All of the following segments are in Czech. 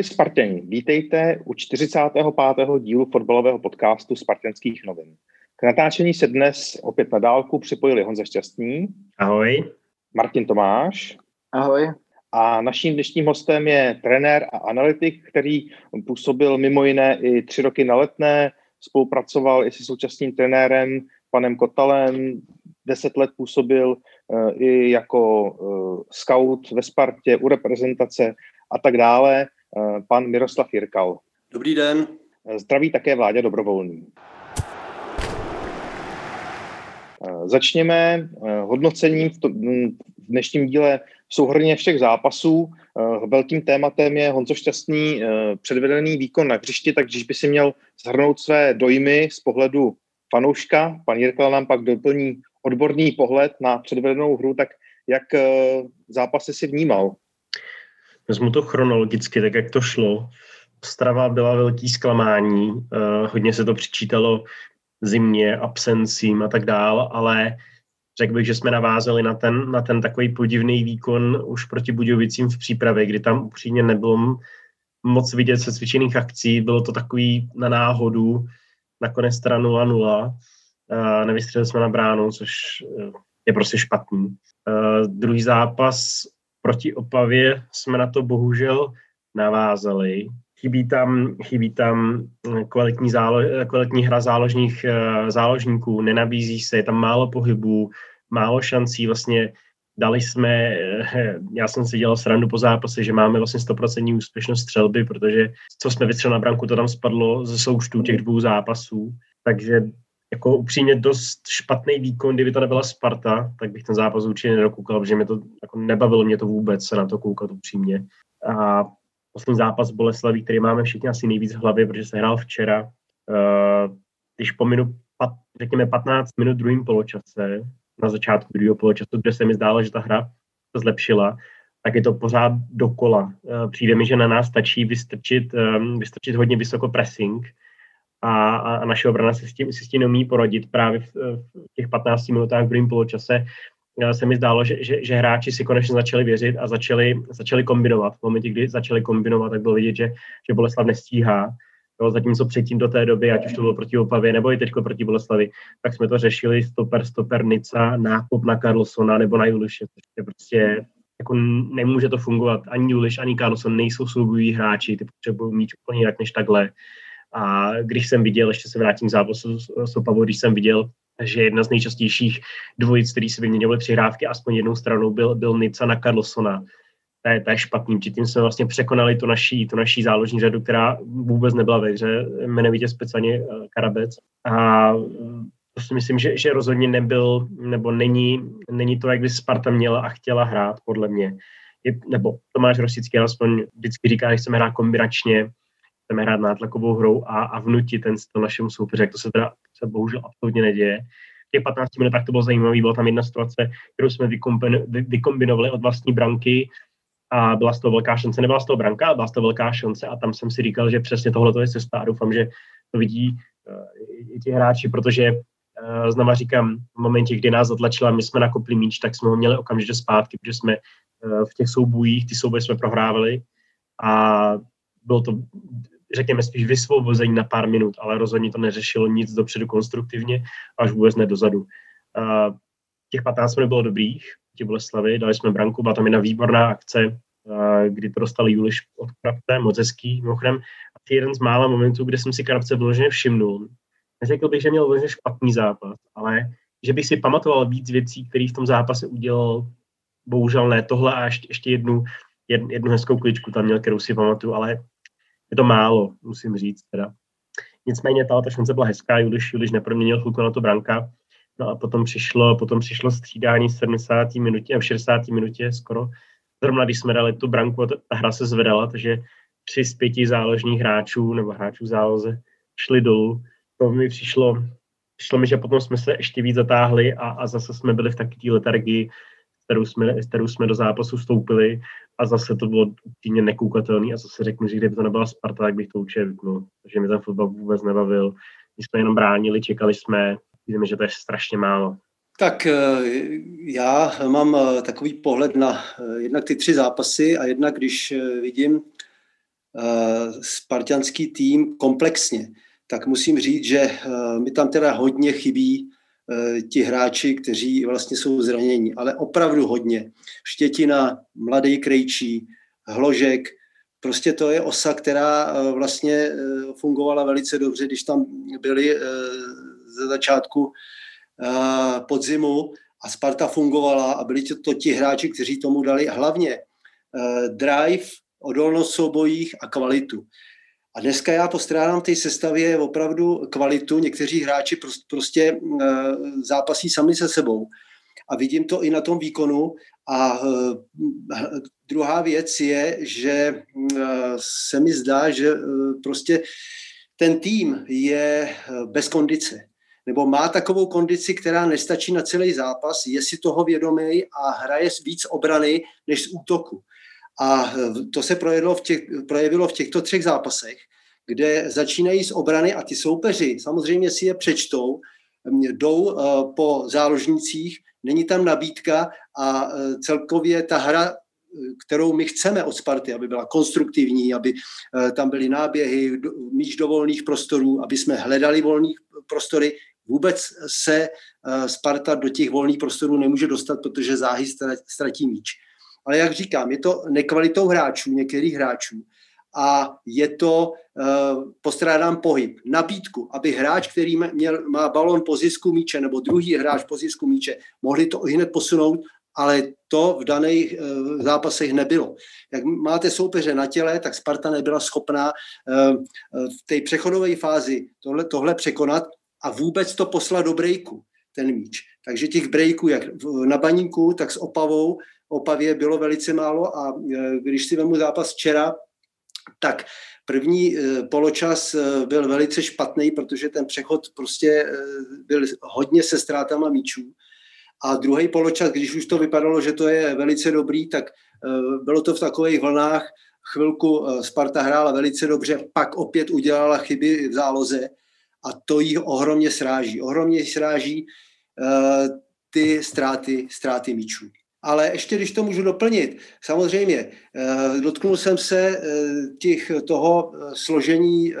Ahoj Spartěni, vítejte u 45. dílu fotbalového podcastu Spartanských novin. K natáčení se dnes opět na dálku připojili Honza Šťastný, Ahoj. Martin Tomáš Ahoj. a naším dnešním hostem je trenér a analytik, který působil mimo jiné i tři roky na letné, spolupracoval i se současným trenérem panem Kotalem, deset let působil uh, i jako uh, scout ve Spartě, u reprezentace a tak dále, pan Miroslav Jirkal. Dobrý den. Zdraví také vládě dobrovolný. Začněme hodnocením v, to, v dnešním díle souhrně všech zápasů. Velkým tématem je Honzo Šťastný předvedený výkon na hřišti, tak když by si měl zhrnout své dojmy z pohledu fanouška, pan Jirkal nám pak doplní odborný pohled na předvedenou hru, tak jak zápasy si vnímal? Vezmu to chronologicky, tak jak to šlo. Ostrava byla velký zklamání, uh, hodně se to přičítalo zimě, absencím a tak dál, ale řekl bych, že jsme navázali na ten, na ten takový podivný výkon už proti Budějovicím v přípravě, kdy tam upřímně nebylo moc vidět se cvičených akcí, bylo to takový na náhodu, nakonec teda 0-0, uh, nevystřelili jsme na bránu, což je prostě špatný. Uh, druhý zápas proti Opavě jsme na to bohužel navázali. Chybí tam, chybí tam kvalitní, zálo, kvalitní hra záložních, záložníků, nenabízí se, je tam málo pohybů, málo šancí, vlastně dali jsme, já jsem si dělal srandu po zápase, že máme vlastně 100% úspěšnost střelby, protože co jsme vystřelili na branku, to tam spadlo ze součtu těch dvou zápasů, takže jako upřímně dost špatný výkon, kdyby to nebyla Sparta, tak bych ten zápas určitě nedokoukal, protože mě to jako nebavilo mě to vůbec se na to koukat upřímně. A poslední zápas Boleslaví, který máme všichni asi nejvíc v hlavě, protože se hrál včera, uh, když pominu, pat, řekněme, 15 minut druhým poločase, na začátku druhého poločasu, kde se mi zdálo, že ta hra se zlepšila, tak je to pořád dokola. Uh, přijde mi, že na nás stačí vystrčit, um, vystrčit hodně vysoko pressing, a, a naše obrana si s tím, si s tím neumí porodit právě v, v těch 15 minutách v druhém poločase se mi zdálo, že, že, že hráči si konečně začali věřit a začali, začali kombinovat. V momentě, kdy začali kombinovat, tak bylo vidět, že, že Boleslav nestíhá. Jo, zatímco předtím do té doby, ať už to bylo proti Opavě nebo i teď proti Boleslavi, tak jsme to řešili stoper, stoper, Nica, nákup na Carlsona nebo na Juliše. je prostě jako nemůže to fungovat. Ani Juliš, ani Carlson nejsou souboví hráči, ty potřebují mít úplně jinak než takhle. A když jsem viděl, ještě se vrátím k zápasu s Opavou, když jsem viděl, že jedna z nejčastějších dvojic, který si vyměňovali přihrávky aspoň jednou stranou, byl, byl Nica na Carlsona. To je, to je špatný, tím jsme vlastně překonali tu naší, tu naší záložní řadu, která vůbec nebyla ve hře, jmenovitě speciálně Karabec. A to si myslím, že, že rozhodně nebyl, nebo není, není to, jak by Sparta měla a chtěla hrát, podle mě. Je, nebo Tomáš Rosický aspoň vždycky říká, že chceme hrát kombinačně, chceme hrát nátlakovou hrou a, a vnutit ten styl našemu soupeři, jak to se teda se bohužel absolutně neděje. V těch 15 minutách to bylo zajímavé, byla tam jedna situace, kterou jsme vykombinovali od vlastní branky a byla z toho velká šance. Nebyla z toho branka, ale byla z toho velká šance a tam jsem si říkal, že přesně tohle je cesta a doufám, že to vidí uh, i ti hráči, protože uh, znova říkám, v momentě, kdy nás zatlačila, my jsme nakopli míč, tak jsme ho měli okamžitě zpátky, protože jsme uh, v těch soubojích, ty souboje jsme prohrávali a bylo to řekněme, spíš vysvobození na pár minut, ale rozhodně to neřešilo nic dopředu konstruktivně, až vůbec ne dozadu. Uh, těch 15 minut bylo dobrých, ti Boleslavy, dali jsme branku, byla tam jedna výborná akce, kdy to dostal Juliš od Krabce, moc hezký, mimochodem. A jeden z mála momentů, kde jsem si Krabce vloženě všimnul. Neřekl bych, že měl vloženě špatný zápas, ale že bych si pamatoval víc věcí, které v tom zápase udělal, bohužel ne tohle a ještě, ještě jednu, jednu hezkou kličku tam měl, kterou si pamatuju, ale je to málo, musím říct teda. Nicméně ta, šance byla hezká, Juliš, Juliš neproměnil chvilku na to branka, no a potom přišlo, potom přišlo střídání v 70. minutě, v 60. minutě skoro, zrovna když jsme dali tu branku, ta hra se zvedala, takže tři z pěti záložních hráčů nebo hráčů záloze šli dolů. To mi přišlo, přišlo mi, že potom jsme se ještě víc zatáhli a, a zase jsme byli v takové letargii, kterou jsme, kterou jsme do zápasu vstoupili a zase to bylo úplně nekoukatelný a zase řeknu, že kdyby to nebyla Sparta, tak bych to určitě vypnul. Takže mi ten fotbal vůbec nebavil. My jsme jenom bránili, čekali jsme, vidíme, že to je strašně málo. Tak eh, já mám eh, takový pohled na eh, jednak ty tři zápasy a jednak když vidím spartianský tým komplexně, tak musím říct, že mi tam teda hodně chybí ti hráči, kteří vlastně jsou zranění, ale opravdu hodně. Štětina, Mladý Krejčí, Hložek, prostě to je osa, která vlastně fungovala velice dobře, když tam byli ze začátku podzimu a Sparta fungovala a byli to ti hráči, kteří tomu dali hlavně drive, odolnost soubojích a kvalitu. A dneska já postrádám té sestavě opravdu kvalitu. Někteří hráči prostě uh, zápasí sami se sebou. A vidím to i na tom výkonu. A uh, druhá věc je, že se mi zdá, že prostě ten tým je bez kondice nebo má takovou kondici, která nestačí na celý zápas, je si toho vědomý a hraje víc obrany než z útoku. A to se projevilo v, těch, projevilo v těchto třech zápasech, kde začínají z obrany a ty soupeři samozřejmě si je přečtou, jdou uh, po záložnících, není tam nabídka a uh, celkově ta hra kterou my chceme od Sparty, aby byla konstruktivní, aby tam byly náběhy, míč do volných prostorů, aby jsme hledali volných prostory, vůbec se eh, Sparta do těch volných prostorů nemůže dostat, protože záhy ztratí míč. Ale jak říkám, je to nekvalitou hráčů, některých hráčů a je to, uh, postrádám pohyb, nabídku, aby hráč, který měl, má balon po zisku míče, nebo druhý hráč po zisku míče, mohli to hned posunout, ale to v daných uh, zápasech nebylo. Jak máte soupeře na těle, tak Sparta nebyla schopná uh, v té přechodové fázi tohle, tohle překonat a vůbec to poslat do breaku, ten míč. Takže těch breaků, jak na baníku, tak s Opavou, Opavě bylo velice málo a e, když si vemu zápas včera, tak první e, poločas e, byl velice špatný, protože ten přechod prostě byl hodně se ztrátama míčů. A druhý poločas, když už to vypadalo, že to je velice dobrý, tak bylo to v takových vlnách. Chvilku Sparta hrála velice dobře, pak opět udělala chyby v záloze a to jí ohromně sráží. Ohromně sráží ty ztráty, ztráty míčů. Ale ještě, když to můžu doplnit, samozřejmě, uh, dotknul jsem se uh, těch, toho složení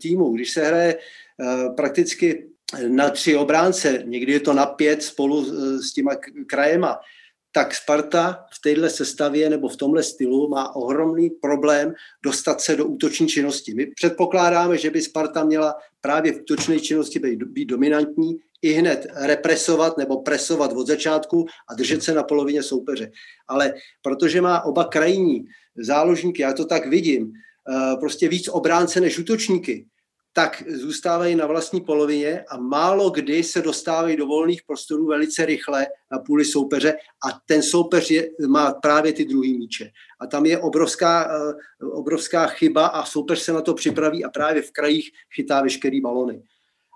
týmu. Když se hraje prakticky na tři obránce, někdy je to na pět spolu s těma krajema, tak Sparta v téhle sestavě nebo v tomhle stylu má ohromný problém dostat se do útoční činnosti. My předpokládáme, že by Sparta měla právě v útočné činnosti být, být dominantní, i hned represovat nebo presovat od začátku a držet se na polovině soupeře. Ale protože má oba krajní záložníky, já to tak vidím, eh, prostě víc obránce než útočníky, tak zůstávají na vlastní polovině a málo kdy se dostávají do volných prostorů velice rychle na půli soupeře a ten soupeř je, má právě ty druhý míče. A tam je obrovská, eh, obrovská chyba a soupeř se na to připraví a právě v krajích chytá veškerý balony.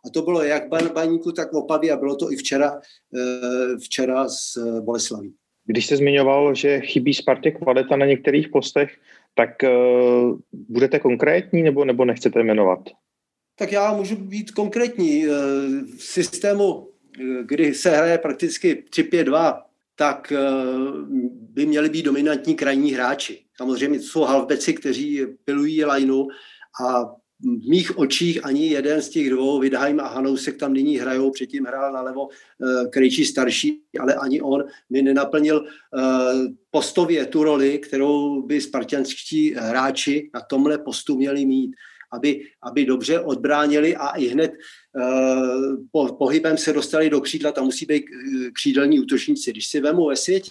A to bylo jak Baníku, tak v Opavě a bylo to i včera, eh, včera s eh, Boleslaví. Když jste zmiňoval, že chybí Spartě kvalita na některých postech, tak uh, budete konkrétní nebo, nebo nechcete jmenovat? Tak já můžu být konkrétní. Eh, v systému, eh, kdy se hraje prakticky 3-5-2, tak eh, by měli být dominantní krajní hráči. Samozřejmě jsou halfbeci, kteří pilují lineu a v mých očích ani jeden z těch dvou, Vidheim a Hanousek tam nyní hrajou, předtím hrál nalevo Krejčí starší, ale ani on mi nenaplnil postově tu roli, kterou by spartianskí hráči na tomhle postu měli mít aby, aby dobře odbránili a i hned uh, po, pohybem se dostali do křídla, tam musí být eh, křídelní útočníci. Když si vemu ve světě,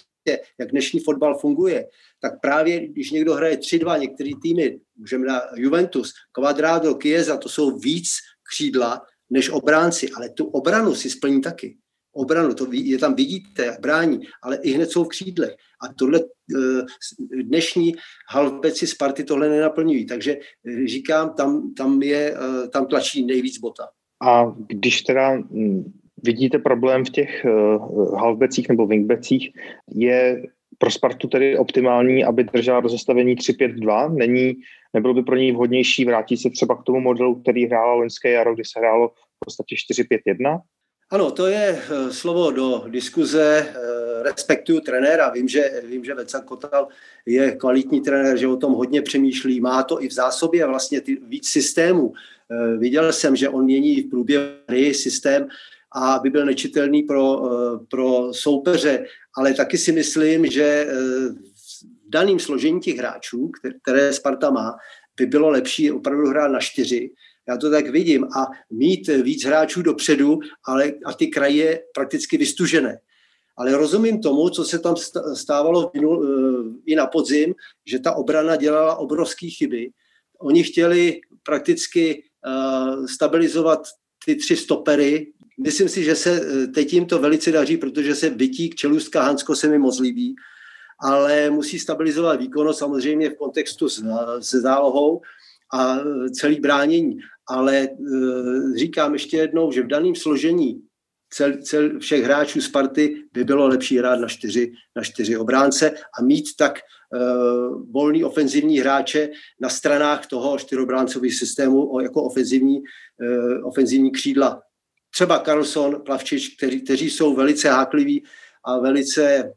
jak dnešní fotbal funguje, tak právě když někdo hraje 3-2, některé týmy, můžeme na Juventus, Quadrado, Chiesa, to jsou víc křídla než obránci, ale tu obranu si splní taky. Obranu, to je tam vidíte, brání, ale i hned jsou v křídlech. A tohle eh, dnešní halvbeci Sparty tohle nenaplňují. Takže eh, říkám, tam, tam, je, eh, tam tlačí nejvíc bota. A když teda hm, vidíte problém v těch halvbecích nebo wingbecích, je pro Spartu tedy optimální, aby držela rozestavení 3-5-2? Není, nebylo by pro něj vhodnější vrátit se třeba k tomu modelu, který hrálo loňské jaro, kdy se hrálo v podstatě 4-5-1? Ano, to je eh, slovo do diskuze. Eh, respektuju trenéra, vím, že, vím, že Veca Kotal je kvalitní trenér, že o tom hodně přemýšlí, má to i v zásobě vlastně ty, víc systémů. Eh, viděl jsem, že on mění v průběhu hry systém, a aby byl nečitelný pro, pro soupeře. Ale taky si myslím, že v daném složení těch hráčů, které Sparta má, by bylo lepší opravdu hrát na čtyři, já to tak vidím. A mít víc hráčů dopředu, ale a ty kraje prakticky vystužené. Ale rozumím tomu, co se tam stávalo i na podzim, že ta obrana dělala obrovské chyby. Oni chtěli prakticky stabilizovat ty tři stopery. Myslím si, že se teď jim to velice daří, protože se Vytík, Čelůstka, Hansko se mi moc líbí, ale musí stabilizovat výkonnost samozřejmě v kontextu se zálohou a celý bránění ale e, říkám ještě jednou, že v daném složení cel, cel, všech hráčů Sparty by bylo lepší hrát na čtyři, na čtyři obránce a mít tak uh, volný ofenzivní hráče na stranách toho čtyřobráncového systému jako ofenzivní, uh, ofenzivní křídla. Třeba Carlson, Plavčič, kteří, kteří jsou velice hákliví a velice,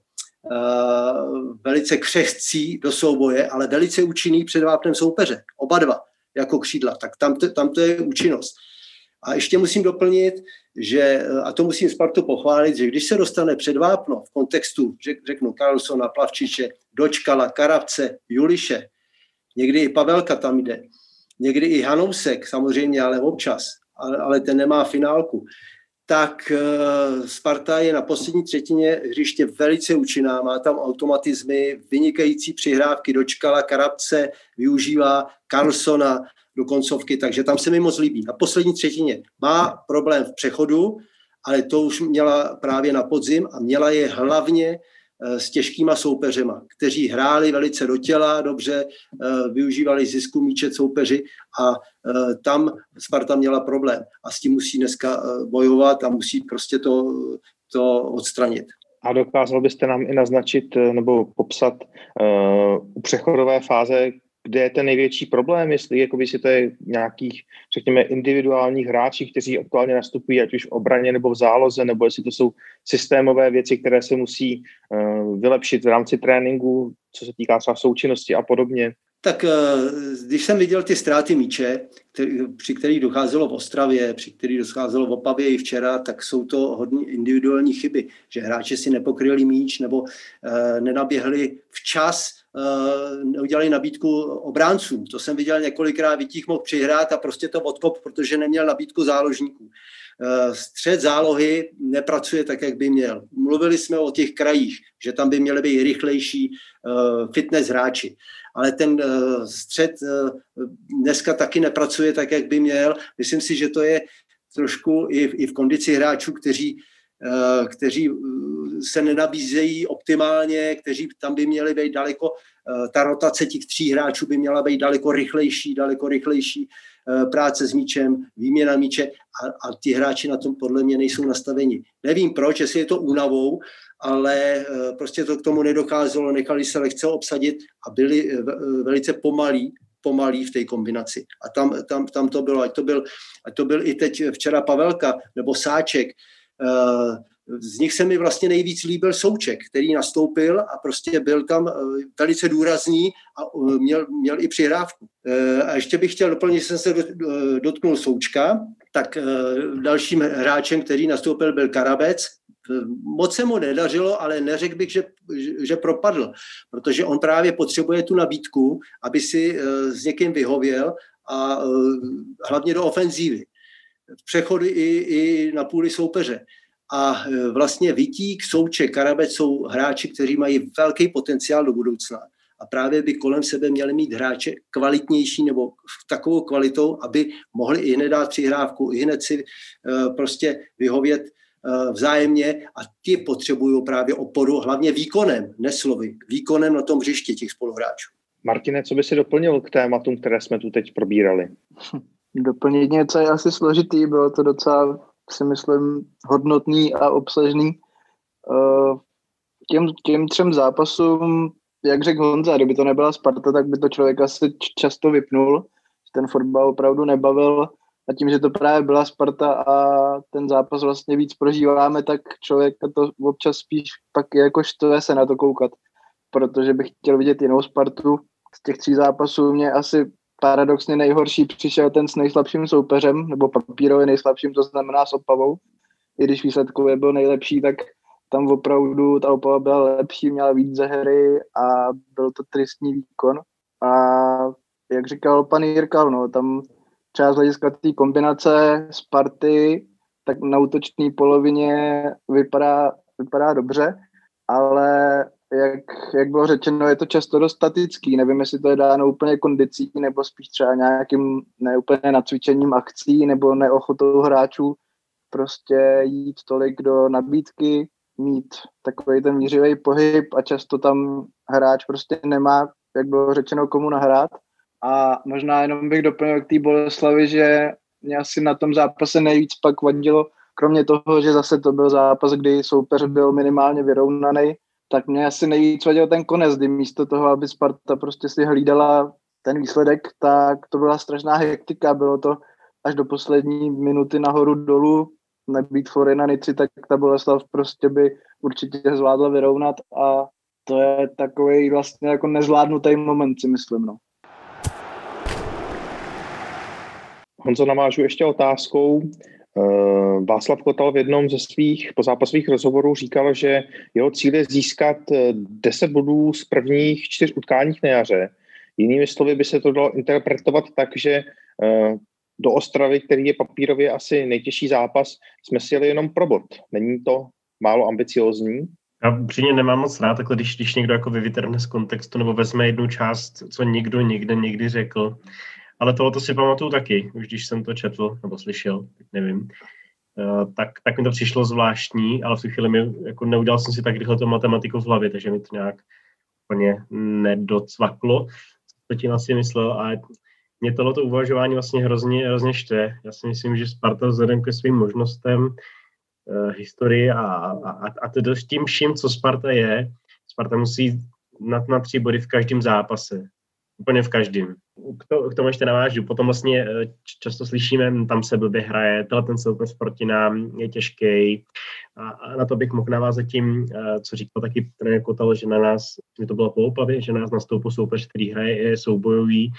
uh, velice křehcí do souboje, ale velice účinný před vápnem soupeře. Oba dva jako křídla, tak tam to, tam to je účinnost. A ještě musím doplnit, že, a to musím Spartu pochválit, že když se dostane před vápno v kontextu, řeknu Carlsona, Plavčiče, Dočkala, Karavce, Juliše, někdy i Pavelka tam jde, někdy i Hanousek, samozřejmě, ale občas, ale, ale ten nemá finálku, tak eh, Sparta je na poslední třetině hřiště velice účinná, má tam automatizmy, vynikající přihrávky, dočkala Karabce, využívá Carlsona do koncovky, takže tam se mi moc líbí. Na poslední třetině má problém v přechodu, ale to už měla právě na podzim a měla je hlavně s těžkýma soupeřema, kteří hráli velice do těla, dobře, eh, využívali zisku míče soupeři a eh, tam Sparta měla problém. A s tím musí dneska bojovat a musí prostě to, to odstranit. A dokázal byste nám i naznačit nebo popsat uh, u přechodové fáze, kde je ten největší problém, jestli jakoby si to je nějakých, řekněme, individuálních hráčích, kteří aktuálně nastupují, ať už v obraně nebo v záloze, nebo jestli to jsou systémové věci, které se musí uh, vylepšit v rámci tréninku, co se týká třeba součinnosti a podobně. Tak eh, když jsem viděl ty ztráty míče, který, při kterých docházelo v Ostravě, při kterých docházelo v Opavě i včera, tak jsou to hodně individuální chyby, že hráči si nepokryli míč nebo e, nenaběhli včas, e, neudělali nabídku obráncům. To jsem viděl několikrát, Vítík mohl přihrát a prostě to odkop, protože neměl nabídku záložníků. E, střed zálohy nepracuje tak, jak by měl. Mluvili jsme o těch krajích, že tam by měly být rychlejší e, fitness hráči ale ten střed dneska taky nepracuje tak, jak by měl. Myslím si, že to je trošku i, v kondici hráčů, kteří, kteří se nenabízejí optimálně, kteří tam by měli být daleko, uh, ta rotace těch tří hráčů by měla být daleko rychlejší, daleko rychlejší práce s míčem, výměna míče a, a ti hráči na tom podle mě nejsou nastaveni. Nevím proč, jestli je to únavou, ale eh, prostě to k tomu nedocházelo, nechali se lehce obsadit a byli eh, eh, velice pomalí, pomalí v té kombinaci. A tam, tam, tam to bylo, ať to byl, ať to byl i teď včera Pavelka nebo Sáček, z nich se mi vlastně nejvíc líbil Souček, který nastoupil a prostě byl tam velice důrazný a měl, měl i přihrávku. A ještě bych chtěl doplnit, že jsem se dotknul Součka, tak dalším hráčem, který nastoupil, byl Karabec, moc se mu nedařilo, ale neřekl bych, že, že propadl, protože on právě potřebuje tu nabídku, aby si eh, s někým vyhověl a eh, hlavně do ofenzívy. Přechody i, i na půli soupeře. A eh, vlastně Vitík, Souček, Karabec jsou hráči, kteří mají velký potenciál do budoucna. A právě by kolem sebe měli mít hráče kvalitnější nebo takovou kvalitou, aby mohli i hned dát přihrávku, i hned si prostě vyhovět vzájemně a ti potřebují právě oporu, hlavně výkonem, neslovy, výkonem na tom hřišti těch spoluhráčů. Martine, co by si doplnil k tématům, které jsme tu teď probírali? Doplnit něco je asi složitý, bylo to docela, si myslím, hodnotný a obsažný. Eh, těm, těm třem zápasům, jak řekl Honza, kdyby to nebyla Sparta, tak by to člověk asi často vypnul. Ten fotbal opravdu nebavil a tím, že to právě byla Sparta a ten zápas vlastně víc prožíváme, tak člověk to občas spíš pak je jako štve se na to koukat, protože bych chtěl vidět jinou Spartu. Z těch tří zápasů mě asi paradoxně nejhorší přišel ten s nejslabším soupeřem, nebo papírově nejslabším, to znamená s Opavou. I když výsledkově byl nejlepší, tak tam opravdu ta Opava byla lepší, měla víc ze hry a byl to tristní výkon. A jak říkal pan Jirkal, no, tam třeba z hlediska té kombinace Sparty, tak na útočné polovině vypadá, vypadá dobře, ale jak, jak bylo řečeno, je to často dost statický. Nevím, jestli to je dáno úplně kondicí, nebo spíš třeba nějakým neúplně nacvičením akcí, nebo neochotou hráčů prostě jít tolik do nabídky, mít takový ten mířivý pohyb a často tam hráč prostě nemá, jak bylo řečeno, komu nahrát. A možná jenom bych doplnil k té Boleslavi, že mě asi na tom zápase nejvíc pak vadilo, kromě toho, že zase to byl zápas, kdy soupeř byl minimálně vyrovnaný, tak mě asi nejvíc vadil ten konec, kdy místo toho, aby Sparta prostě si hlídala ten výsledek, tak to byla strašná hektika, bylo to až do poslední minuty nahoru dolů, nebýt fory na Nici, tak ta Boleslav prostě by určitě zvládla vyrovnat a to je takový vlastně jako nezvládnutý moment, si myslím, no. Honzo, navážu ještě otázkou. Eh, Václav Kotal v jednom ze svých pozápasových rozhovorů říkal, že jeho cíl je získat 10 eh, bodů z prvních čtyř utkáních na jaře. Jinými slovy by se to dalo interpretovat tak, že eh, do Ostravy, který je papírově asi nejtěžší zápas, jsme si jeli jenom pro bod. Není to málo ambiciozní? Já upřímně nemám moc rád, takhle, když, když někdo jako vytrhne z kontextu nebo vezme jednu část, co někdo někde někdy řekl ale tohle si pamatuju taky, už když jsem to četl nebo slyšel, tak nevím. Uh, tak, tak mi to přišlo zvláštní, ale v tu chvíli mi, jako neudělal jsem si tak rychle to matematiku v hlavě, takže mi to nějak úplně nedocvaklo, co tím asi myslel. A mě tohleto uvažování vlastně hrozně, hrozně štve. Já si myslím, že Sparta vzhledem ke svým možnostem uh, historii a, a, a to s tím vším, co Sparta je, Sparta musí na, na tři body v každém zápase. Úplně v každém k, to, k tomu ještě navážu. Potom vlastně eh, často slyšíme, tam se blbě hraje, tenhle ten soupeř proti nám je těžký. A, a na to bych mohl navázat tím, eh, co říkal taky trenér Kotal, že na nás, že to bylo po opavě, že nás nastoupil soupeř, který hraje, je soubojový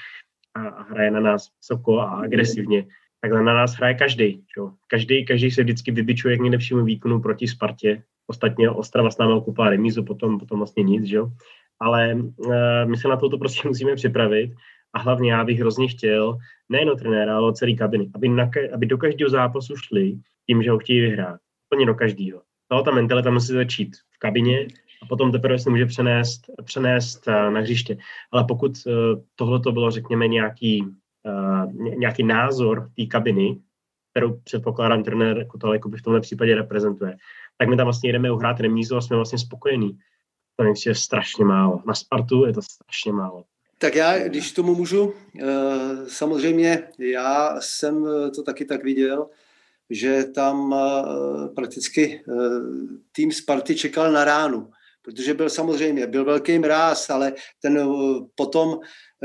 a, a hraje na nás vysoko a agresivně. Takhle na nás hraje každý. Každý, každý se vždycky vybičuje k nejlepšímu výkonu proti Spartě. Ostatně Ostrava s námi kupá remízu, potom, potom vlastně nic, že jo. Ale uh, my se na to prostě musíme připravit a hlavně já bych hrozně chtěl, nejen trenéra, ale celý kabiny, aby, na, aby do každého zápasu šli tím, že ho chtějí vyhrát. Úplně do každého. Tahle ta mentalita musí začít v kabině a potom teprve se může přenést, přenést eh, na hřiště. Ale pokud eh, tohle to bylo, řekněme, nějaký, uh, nějaký názor té kabiny, kterou předpokládám trenér Kotal jako by v tomhle případě reprezentuje, tak my tam vlastně jdeme uhrát remízu a jsme vlastně spokojení. To je strašně málo. Na Spartu je to strašně málo. Tak já, když tomu můžu, eh, samozřejmě já jsem to taky tak viděl, že tam eh, prakticky eh, tým Sparty čekal na ránu, protože byl samozřejmě, byl velký mráz, ale ten potom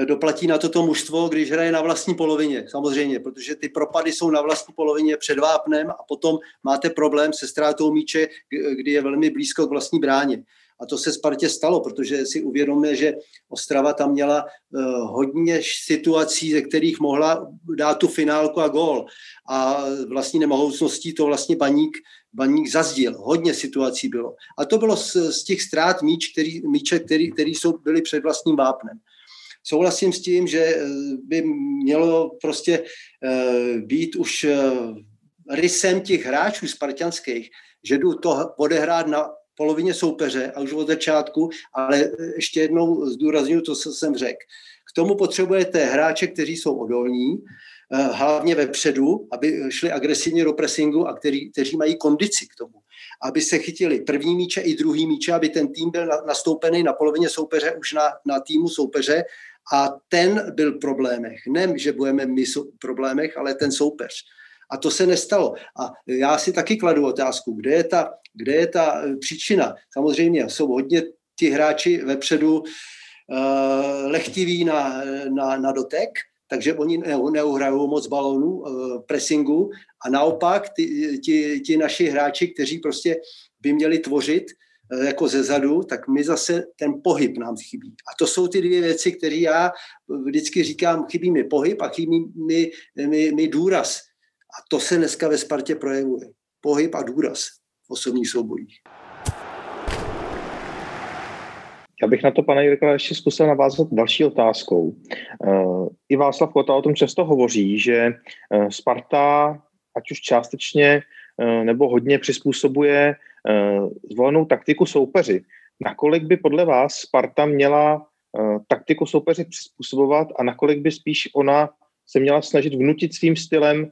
doplatí na toto mužstvo, když hraje na vlastní polovině, samozřejmě, protože ty propady jsou na vlastní polovině před vápnem a potom máte problém se ztrátou míče, kdy je velmi blízko k vlastní bráně. A to se Spartě stalo, protože si uvědomíme, že Ostrava tam měla uh, hodně situací, ze kterých mohla dát tu finálku a gól. A vlastní nemohoucností to vlastně baník, baník zazdil. Hodně situací bylo. A to bylo z, z těch ztrát míč, který, míče, který, který jsou, byly před vlastním vápnem. Souhlasím s tím, že eh, by mělo prostě uh, být už rysem těch hráčů spartianských, že jdu to odehrát na polovině soupeře a už od začátku, ale ještě jednou zdůraznuju to, co jsem řekl. K tomu potřebujete hráče, kteří jsou odolní, hlavně vepředu, aby šli agresivně do pressingu a který, kteří mají kondici k tomu. Aby se chytili první míče i druhý míče, aby ten tým byl nastoupený na polovině soupeře už na, na týmu soupeře a ten byl v problémech. Ne, že budeme my v problémech, ale ten soupeř. A to se nestalo. A já si taky kladu otázku, kde je ta, kde je ta příčina. Samozřejmě jsou hodně ti hráči vepředu uh, lechtiví na, na, na dotek, takže oni neuhrajou moc balónů, uh, pressingu a naopak ty, ti, ti naši hráči, kteří prostě by měli tvořit uh, jako ze zadu, tak my zase ten pohyb nám chybí. A to jsou ty dvě věci, které já vždycky říkám, chybí mi pohyb a chybí mi, mi, mi důraz. A to se dneska ve Spartě projevuje. Pohyb a důraz v osobních soubojích. Já bych na to, pane Jirka, ještě zkusil navázat další otázkou. Eh, I Václav Kota o tom často hovoří, že eh, Sparta, ať už částečně eh, nebo hodně přizpůsobuje zvolenou taktiku soupeři. Nakolik by podle vás Sparta měla taktiku soupeři přizpůsobovat a nakolik by spíš ona se měla snažit vnutit svým stylem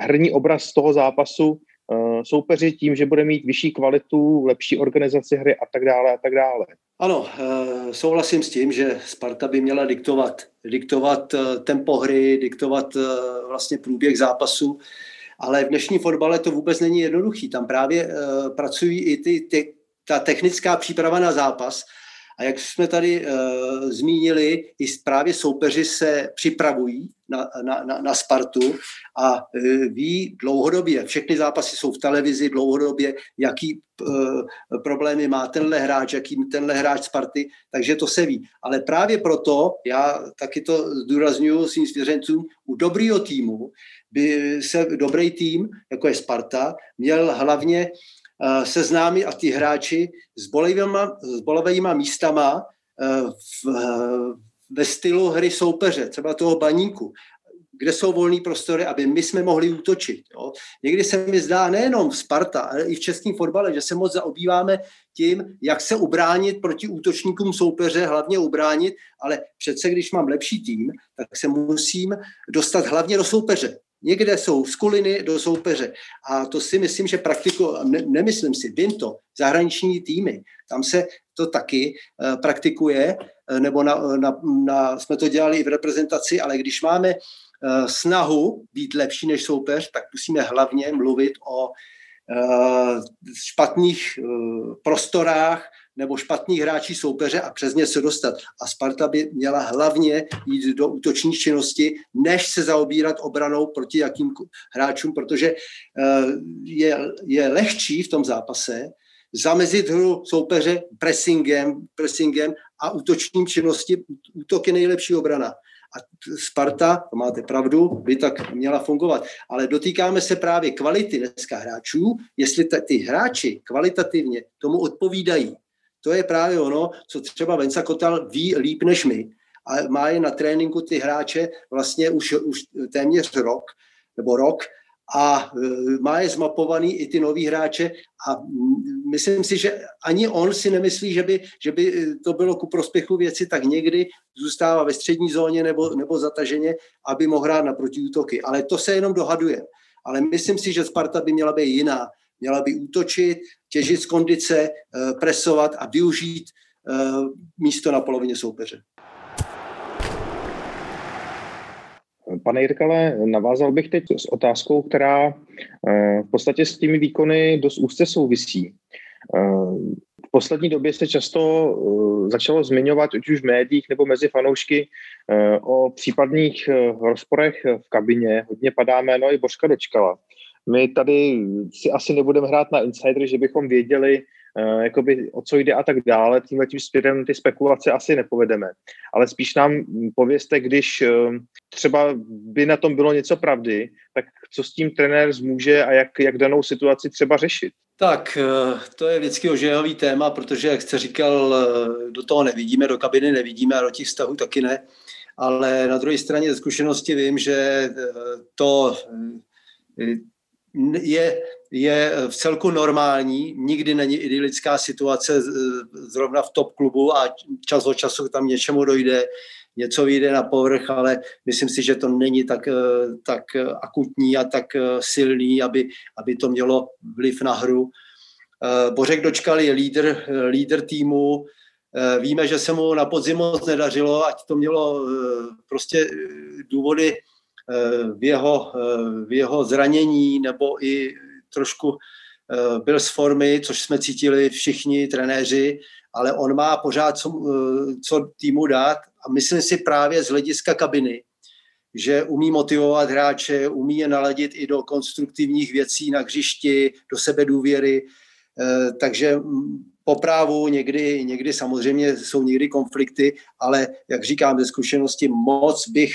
herní obraz toho zápasu Eh, soupeři tím, že bude mít vyšší kvalitu, lepší organizaci hry a tak dále a tak dále. Ano, eh, souhlasím s tím, že Sparta by měla diktovat, diktovat eh, tempo hry, diktovat vlastně průběh zápasu, ale v dnešním fotbale to vůbec není jednoduchý. Tam právě pracují i ty, ty, ta technická příprava na zápas, a jak jsme tady uh, zmínili, i právě soupeři se připravují na, na, na, na Spartu a uh, ví dlouhodobě, všechny zápasy jsou v televizi dlouhodobě, jaký uh, problémy má tenhle hráč, jaký tenhle hráč Sparty, takže to se ví. Ale právě proto, já taky to zdůraznuju svým svěřencům, u dobrýho týmu by se dobrý tým, jako je Sparta, měl hlavně Eh, seznámit a ty hráči s bolivýma, s bolivýma místama eh, v, eh, ve stylu hry soupeře, třeba toho baníku, kde jsou volné prostory, aby my jsme mohli útočit. Jo. Někdy se mi zdá nejenom Sparta, ale i v českém fotbale, že se moc zaobýváme tím, jak se ubránit proti útočníkům soupeře, hlavně ubránit, ale přece, když mám lepší tým, tak se musím dostat hlavně do soupeře. Někde jsou skuliny do soupeře. A to si myslím, že praktiko, ne, nemyslím si, vím to, zahraniční týmy, tam se to taky uh, praktikuje, uh, nebo na, na, na, jsme to dělali i v reprezentaci, ale když máme uh, snahu být lepší než soupeř, tak musíme hlavně mluvit o špatných prostorách, nebo špatní hráči soupeře a přes ně se dostat. A Sparta by měla hlavně jít do útoční činnosti, než se zaobírat obranou proti jakým hráčům, protože eh, je, je lehčí v tom zápase zamezit hru soupeře pressingem, pressingem a útočním činnosti. Útok je nejlepší obrana. A Sparta, to máte pravdu, by tak měla fungovat. Ale dotýkáme se právě kvality dneska hráčů, jestli ty hráči kvalitativně tomu odpovídají. To je právě ono, co třeba Venca Kotal ví líp než my. A má je na tréninku ty hráče vlastně už, už téměř rok, nebo rok, a e, má je zmapovaný i ty noví hráče a myslím si, že ani on si nemyslí, že by, že by to bylo ku prospěchu věci, tak někdy zůstává ve střední zóně nebo, nebo zataženě, aby mohl hrát na protiútoky. Ale to se jenom dohaduje. Ale myslím si, že Sparta by měla být jiná měla by útočit, těžit z kondice, eh, presovat a využít eh, místo na polovině soupeře. Pane Jirkale, navázal bych teď s otázkou, která eh, v podstatě s těmi výkony dost úzce souvisí. V poslední době se často začalo zmiňovat, ať už v médiích nebo mezi fanoušky, o případných rozporech v kabině. Hodně padá jméno i Božka Dočkala. My tady si asi nebudeme hrát na insider, že bychom věděli, uh, jakoby, o co jde a tak dále. Tímhle tím směrem ty spekulace asi nepovedeme. Ale spíš nám povězte, když uh, třeba by na tom bylo něco pravdy, tak co s tím trenér zmůže a jak, jak danou situaci třeba řešit? Tak, eh, to je vždycky ožehavý téma, protože, jak jste říkal, do toho nevidíme, do kabiny nevidíme a do těch vztahů taky ne. Ale na druhé straně ze zkušenosti vím, že to je, je v celku normální, nikdy není idylická situace zrovna v top klubu a čas od času tam něčemu dojde, něco vyjde na povrch, ale myslím si, že to není tak, tak akutní a tak silný, aby, aby to mělo vliv na hru. Bořek Dočkal je lídr, lídr týmu, Víme, že se mu na podzim moc nedařilo, ať to mělo prostě důvody v jeho, v jeho zranění nebo i trošku Eh, byl z formy, což jsme cítili všichni trenéři, ale on má pořád co, eh, co týmu dát. A myslím si právě z hlediska kabiny, že umí motivovat hráče, umí je naladit i do konstruktivních věcí na hřišti, do sebe důvěry, eh, takže mm, po právu někdy, někdy samozřejmě jsou někdy konflikty, ale jak říkám ze zkušenosti, moc bych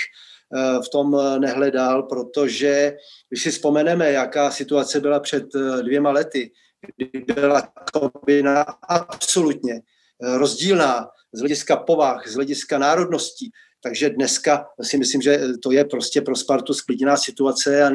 v tom eh, nehledal, protože když si vzpomeneme, jaká situace byla před eh, dvěma lety, kdy byla kabina absolutně rozdílná z hlediska povah, z hlediska národností, takže dneska si myslím, že to je prostě pro Spartu sklidněná situace a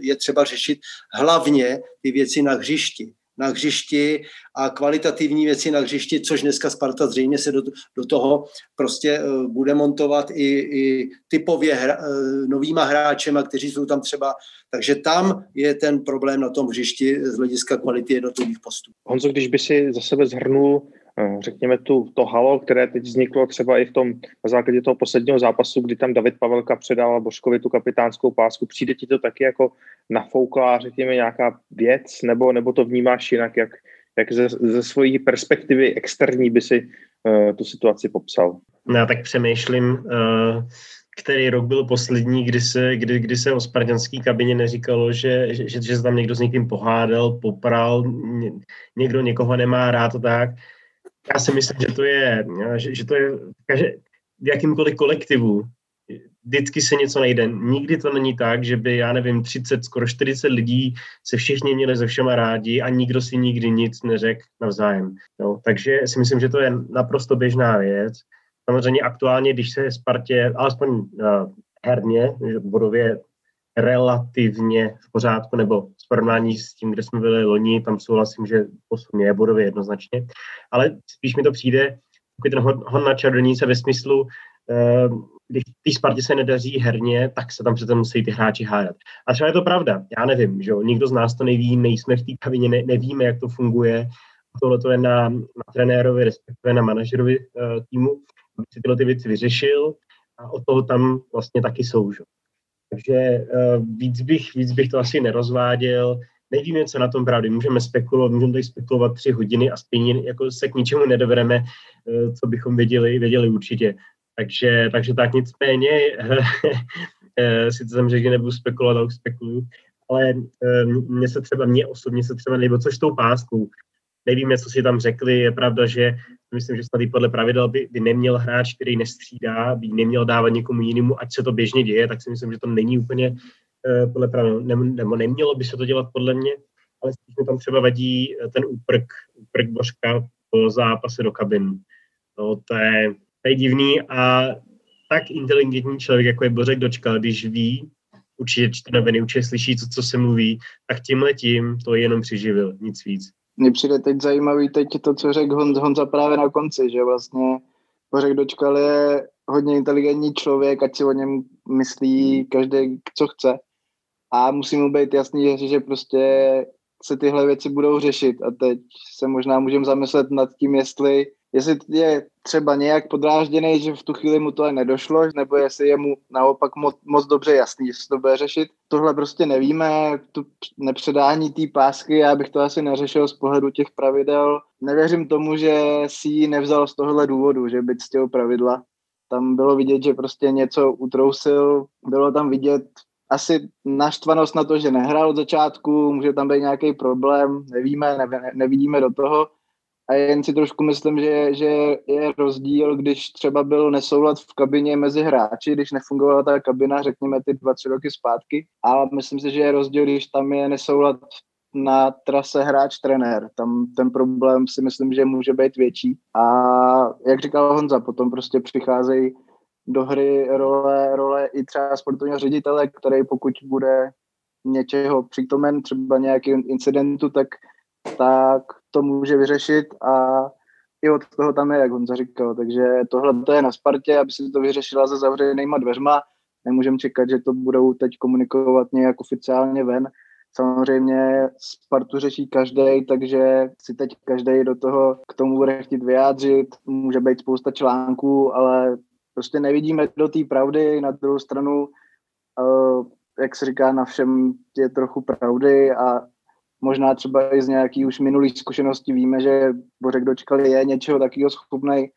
je třeba řešit hlavně ty věci na hřišti na hřišti a kvalitativní věci na hřišti, což dneska Sparta zřejmě se do, do toho prostě uh, bude montovat i, i typově hra, uh, novýma hráčema, kteří jsou tam třeba. Takže tam je ten problém na tom hřišti z hlediska kvality jednotlivých postů. Honzo, když by si za sebe zhrnul Eh, řekněme, tu, to halo, které teď vzniklo třeba i v tom, na základě toho posledního zápasu, kdy tam David Pavelka předal Božkovi tu kapitánskou pásku, přijde ti to taky jako nafouklá, řekněme, nějaká věc, nebo, nebo to vnímáš jinak, jak, jak ze, ze svojí perspektivy externí by si uh, tu situaci popsal? No, já tak přemýšlím, uh, který rok byl poslední, kdy se, kdy, kdy se o spartanské kabině neříkalo, že, že, že se tam někdo s někým pohádal, popral, někdo někoho nemá rád a tak já si myslím, že to je, že, že to je v jakýmkoliv kolektivu vždycky se něco najde. Nikdy to není tak, že by, já nevím, 30, skoro 40 lidí se všichni měli ze všema rádi a nikdo si nikdy nic neřekl navzájem. No, takže si myslím, že to je naprosto běžná věc. Samozřejmě aktuálně, když se Spartě, alespoň uh, herně, bodově relativně v pořádku, nebo v porovnání s tím, kde jsme byli loni, tam souhlasím, že posun je bodově jednoznačně, ale spíš mi to přijde takový ten hon, hon na čarodějnice ve smyslu, eh, když té Spartě se nedaří herně, tak se tam přece musí ty hráči hádat. A třeba je to pravda, já nevím, že jo? nikdo z nás to neví, nejsme v té kabině, ne, nevíme, jak to funguje. Tohle to je na, na trenérovi, respektive na manažerovi uh, týmu, aby si tyhle ty věci vyřešil a od toho tam vlastně taky jsou. Že? Takže uh, víc, bych, víc bych to asi nerozváděl. Nevíme, co na tom pravdy. Můžeme spekulovat, můžeme tady spekulovat tři hodiny a stejně jako se k ničemu nedobereme, uh, co bychom věděli, věděli určitě. Takže, takže tak nicméně, eh, sice jsem řekl, že nebudu spekulovat, ale spekuluju, ale mně se třeba, mě osobně se třeba nebo což tou páskou, nevíme, co si tam řekli, je pravda, že myslím, že snad podle pravidel by, by neměl hráč, který nestřídá, by neměl dávat někomu jinému, ať se to běžně děje, tak si myslím, že to není úplně uh, podle pravidel, ne, nebo nemělo by se to dělat podle mě, ale spíš mi tam třeba vadí eh, ten úprk, úprk Božka po zápase do kabin. No, to je, to je divný a tak inteligentní člověk, jako je Bořek Dočkal, když ví, určitě čte noviny, určitě slyší, co, co se mluví, tak tímhle tím to jenom přiživil, nic víc. Mně přijde teď zajímavý teď to, co řekl Hon, Honza právě na konci, že vlastně Bořek Dočkal je hodně inteligentní člověk, ať si o něm myslí každý, co chce. A musí mu být jasný, že prostě se tyhle věci budou řešit. A teď se možná můžeme zamyslet nad tím, jestli jestli je třeba nějak podrážděný, že v tu chvíli mu to nedošlo, nebo jestli je mu naopak moc, moc dobře jasný, že se to bude řešit. Tohle prostě nevíme, tu nepředání té pásky, já bych to asi neřešil z pohledu těch pravidel. Nevěřím tomu, že si ji nevzal z tohohle důvodu, že by ctil pravidla. Tam bylo vidět, že prostě něco utrousil, bylo tam vidět asi naštvanost na to, že nehrál od začátku, může tam být nějaký problém, nevíme, ne, nevidíme do toho, a jen si trošku myslím, že, že je rozdíl, když třeba byl nesoulad v kabině mezi hráči, když nefungovala ta kabina, řekněme, ty dva, tři roky zpátky. A myslím si, že je rozdíl, když tam je nesoulad na trase hráč-trenér. Tam ten problém si myslím, že může být větší. A jak říkal Honza, potom prostě přicházejí do hry role, role i třeba sportovního ředitele, který pokud bude něčeho přítomen, třeba nějaký incidentu, tak tak to může vyřešit a i od toho tam je, jak on říkal. Takže tohle to je na Spartě, aby si to vyřešila za zavřenýma dveřma. Nemůžeme čekat, že to budou teď komunikovat nějak oficiálně ven. Samozřejmě Spartu řeší každý, takže si teď každý do toho k tomu bude chtít vyjádřit. Může být spousta článků, ale prostě nevidíme do té pravdy. Na druhou stranu, uh, jak se říká, na všem je trochu pravdy a možná třeba i z nějaký už minulých zkušeností víme, že Bořek dočkal je něčeho takového schopný,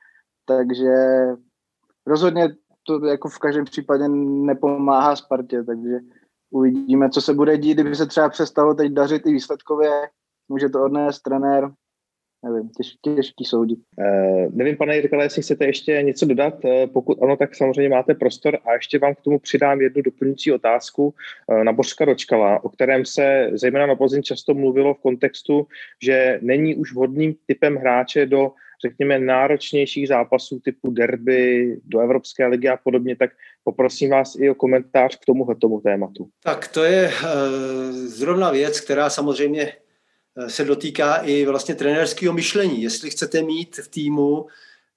takže rozhodně to jako v každém případě nepomáhá Spartě, takže uvidíme, co se bude dít, kdyby se třeba přestalo teď dařit i výsledkově, může to odnést trenér, nevím, těž, těžký soudit. Uh, nevím, pane Jirkale, jestli chcete ještě něco dodat, uh, pokud ano, tak samozřejmě máte prostor a ještě vám k tomu přidám jednu doplňující otázku uh, na Bořka Dočkala, o kterém se zejména na Plzeň často mluvilo v kontextu, že není už vhodným typem hráče do řekněme, náročnějších zápasů typu derby do Evropské ligy a podobně, tak poprosím vás i o komentář k tomuhle tomu tématu. Tak to je uh, zrovna věc, která samozřejmě se dotýká i vlastně trenérského myšlení. Jestli chcete mít v týmu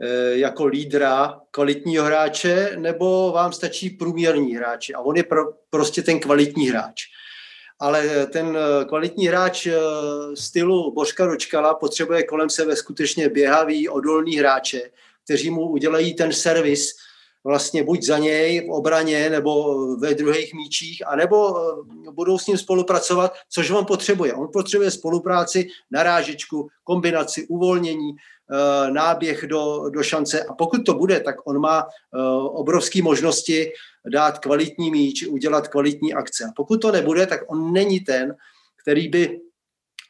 eh, jako lídra kvalitního hráče, nebo vám stačí průměrní hráči. A on je pro, prostě ten kvalitní hráč. Ale ten eh, kvalitní hráč stylu Božka Ročkala potřebuje kolem sebe skutečně běhavý, odolný hráče, kteří mu udělají ten servis, vlastně buď za něj v obraně nebo ve druhých míčích, anebo eh, budou s ním spolupracovat, což on potřebuje. On potřebuje spolupráci, narážečku, kombinaci, uvolnění, eh, náběh do, do šance. A pokud to bude, tak on má eh, obrovské možnosti dát kvalitní míč, udělat kvalitní akce. A pokud to nebude, tak on není ten, který by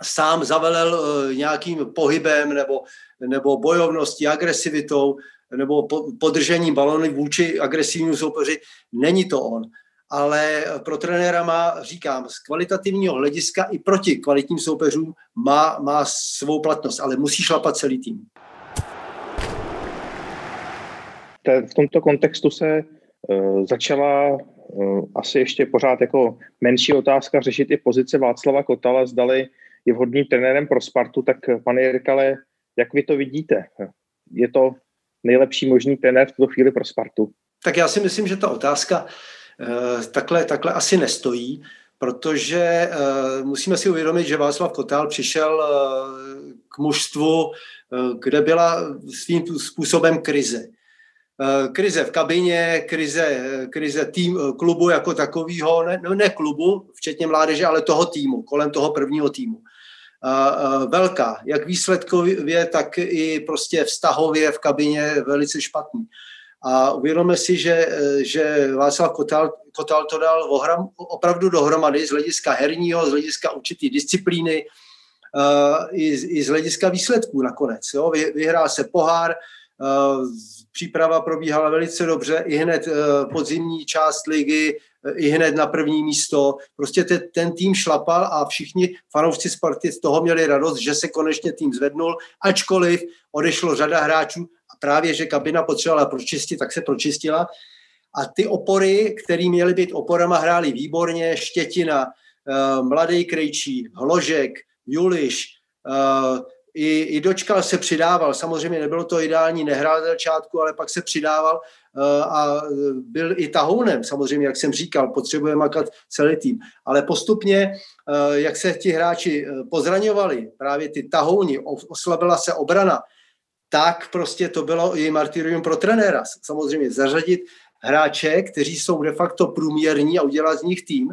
sám zavelel nějakým pohybem nebo, nebo bojovností, agresivitou, nebo podržením balony vůči agresivnímu soupeři, není to on. Ale pro trenéra má, říkám, z kvalitativního hlediska i proti kvalitním soupeřům má, má svou platnost, ale musí šlapat celý tým. V tomto kontextu se uh, začala uh, asi ještě pořád jako menší otázka řešit i pozice Václava Kotala, zdali je vhodným trenérem pro Spartu, tak pane Jirkale, jak vy to vidíte? Je to nejlepší možný trenér v tuto chvíli pro Spartu? Tak já si myslím, že ta otázka uh, takhle, takhle asi nestojí, protože uh, musíme si uvědomit, že Václav Kotal přišel uh, k mužstvu, kde byla svým způsobem krize. Krize v kabině, krize, krize tým, klubu jako takového, ne, ne klubu, včetně mládeže, ale toho týmu, kolem toho prvního týmu velká, jak výsledkově, tak i prostě vztahově v kabině velice špatný. A uvědomíme si, že, že Václav Kotal, Kotal to dal ohram, opravdu dohromady z hlediska herního, z hlediska určitý disciplíny, uh, i, i z hlediska výsledků nakonec. Jo. Vy, vyhrál se pohár, uh, příprava probíhala velice dobře, i hned uh, podzimní část ligy, i hned na první místo. Prostě te, ten tým šlapal a všichni fanoušci Sparty z toho měli radost, že se konečně tým zvednul, ačkoliv odešlo řada hráčů a právě, že kabina potřebovala pročistit, tak se pročistila. A ty opory, které měly být oporama, hráli výborně. Štětina, eh, Mladý Krejčí, Hložek, Juliš, eh, i, i dočkal se přidával, samozřejmě nebylo to ideální, nehrál z začátku, ale pak se přidával Eh, a byl i tahounem, samozřejmě, jak jsem říkal, potřebuje makat celý tým. Ale postupně, eh, jak se ti hráči eh, pozraňovali, právě ty tahouni, oslabila se obrana, tak prostě to bylo i martyrium pro trenéra. Samozřejmě zařadit hráče, kteří jsou de facto průměrní a udělat z nich tým,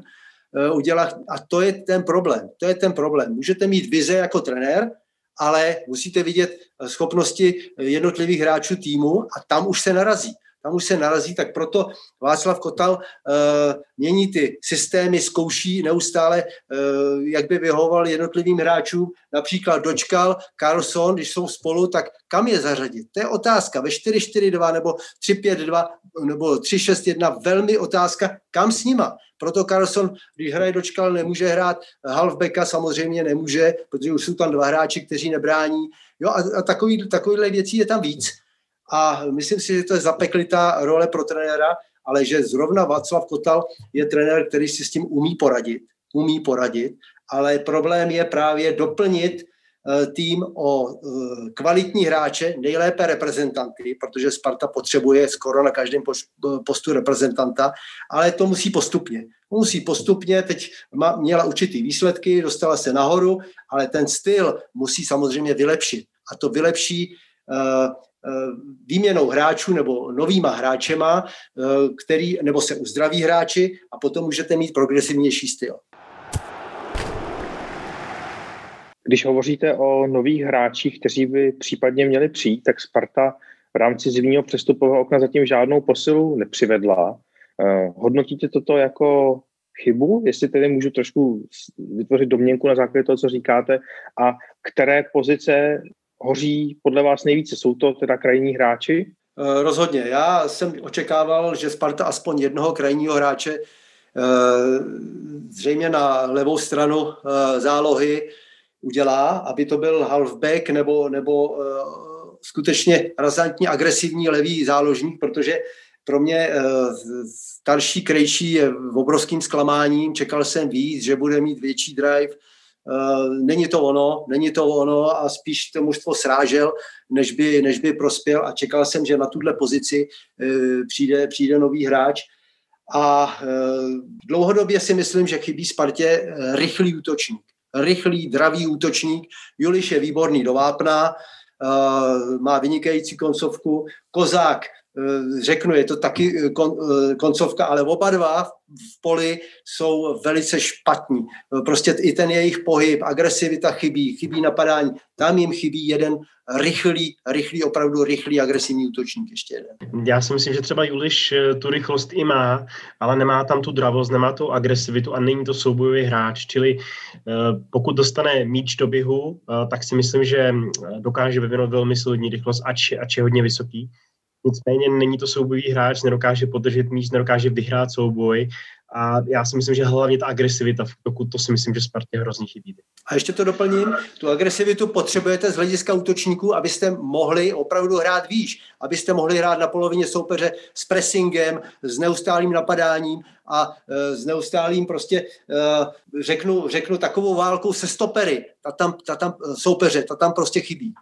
udělat, a to je ten problém. To je ten problém. Můžete mít vize jako trenér, ale musíte vidět schopnosti jednotlivých hráčů týmu a tam už se narazí tam už se narazí, tak proto Václav Kotal uh, mění ty systémy, zkouší neustále, uh, jak by vyhovoval jednotlivým hráčům, například dočkal Carlson, když jsou spolu, tak kam je zařadit? To je otázka. Ve 4-4-2 nebo 3-5-2 nebo 3-6-1 velmi otázka, kam s nima. Proto Carlson, když hraje dočkal, nemůže hrát halfbacka, samozřejmě nemůže, protože už jsou tam dva hráči, kteří nebrání. Jo, a, a takový, takovýhle věcí je tam víc a myslím si, že to je zapeklitá role pro trenéra, ale že zrovna Václav Kotal je trenér, který si s tím umí poradit, umí poradit, ale problém je právě doplnit tým o kvalitní hráče, nejlépe reprezentanty, protože Sparta potřebuje skoro na každém postu reprezentanta, ale to musí postupně. Musí postupně, teď měla určitý výsledky, dostala se nahoru, ale ten styl musí samozřejmě vylepšit. A to vylepší výměnou hráčů nebo novýma hráčema, který, nebo se uzdraví hráči a potom můžete mít progresivnější styl. Když hovoříte o nových hráčích, kteří by případně měli přijít, tak Sparta v rámci zimního přestupového okna zatím žádnou posilu nepřivedla. Eh, hodnotíte toto jako chybu, jestli tedy můžu trošku vytvořit domněnku na základě toho, co říkáte, a které pozice hoří podle vás nejvíce? Jsou to teda krajní hráči? Eh, rozhodně. Já jsem očekával, že Sparta aspoň jednoho krajního hráče eh, zřejmě na levou stranu zálohy udělá, aby to byl halfback nebo, nebo skutečně razantně agresivní levý záložník, protože pro mě starší krejší je obrovským zklamáním, čekal jsem víc, že bude mít větší drive, není to ono, není to ono a spíš to mužstvo srážel, než by, než by prospěl a čekal jsem, že na tuhle pozici uh, přijde, přijde nový hráč a uh, dlouhodobě si myslím, že chybí Spartě rychlý útočník rychlý, dravý útočník. Juliš je výborný do vápna, eh, má vynikající koncovku. Kozák Eh, řeknu, je to taky eh, kon, eh, koncovka, ale oba dva v poli jsou velice špatní. Prostě i ten jejich pohyb, agresivita chybí, chybí napadání. Tam jim chybí jeden rychlý, rychlý, opravdu rychlý agresivní útočník ještě jeden. Já si myslím, že třeba Juliš tu rychlost i má, ale nemá tam tu dravost, nemá tu agresivitu a není to soubojový hráč, čili pokud dostane míč do běhu, tak si myslím, že dokáže vyvinout velmi solidní rychlost, ač, ač je hodně vysoký Nicméně není to soubojový hráč, nedokáže podržet míč, nedokáže vyhrát souboj a já si myslím, že hlavně ta agresivita v to si myslím, že Spartě hrozně chybí. A ještě to doplním, tu agresivitu potřebujete z hlediska útočníků, abyste mohli opravdu hrát výš, abyste mohli hrát na polovině soupeře s pressingem, s neustálým napadáním a e, s neustálým prostě, e, řeknu, řeknu takovou válkou se stopery. Ta tam, ta tam e, soupeře, ta tam prostě chybí.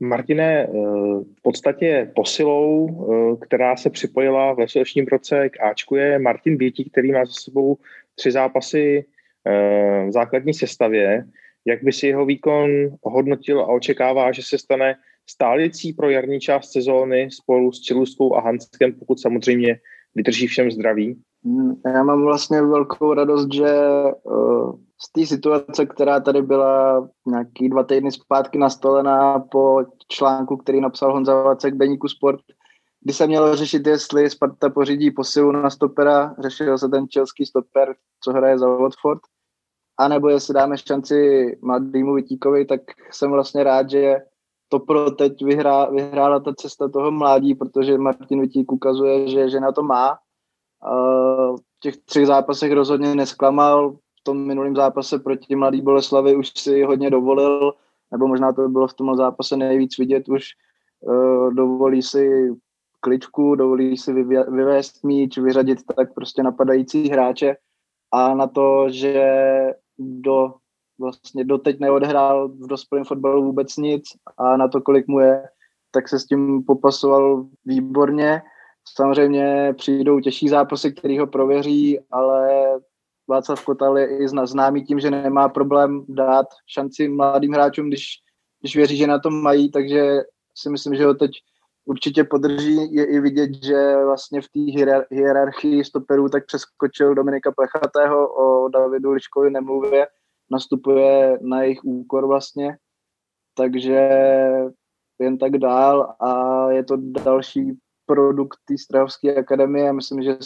Martine, eh, v podstatě posilou, eh, která se připojila v letošním roce k Ačku, je Martin Bětí, který má za sebou tři zápasy eh, v základní sestavě. Jak by si jeho výkon hodnotil a očekává, že se stane stálicí pro jarní část sezóny spolu s Čeluskou a Hanskem, pokud samozřejmě vydrží všem zdraví? Hmm, já mám vlastně velkou radost, že z té situace, která tady byla nějaký dva týdny zpátky nastolená po článku, který napsal Honza Vacek Deníku Sport, kdy se mělo řešit, jestli Sparta pořídí posilu na stopera, řešil se ten čelský stoper, co hraje za Watford, anebo jestli dáme šanci mladýmu Vitíkovi, tak jsem vlastně rád, že to pro teď vyhrá, vyhrála ta cesta toho mládí, protože Martin Vitík ukazuje, že, že na to má. V těch třech zápasech rozhodně nesklamal, tom minulém zápase proti Mladý Boleslavi už si hodně dovolil, nebo možná to bylo v tom zápase nejvíc vidět, už uh, dovolí si kličku, dovolí si vyvést míč, vyřadit tak prostě napadající hráče a na to, že do vlastně doteď neodehrál v dospělém fotbalu vůbec nic a na to, kolik mu je, tak se s tím popasoval výborně. Samozřejmě přijdou těžší zápasy, který ho prověří, ale Václav Kotal je i známý tím, že nemá problém dát šanci mladým hráčům, když, když věří, že na tom mají, takže si myslím, že ho teď určitě podrží. Je i vidět, že vlastně v té hierarchii stoperů tak přeskočil Dominika Plechatého, o Davidu Liškovi nemluvě, nastupuje na jejich úkor vlastně, takže jen tak dál a je to další produkt té Strahovské akademie. Myslím, že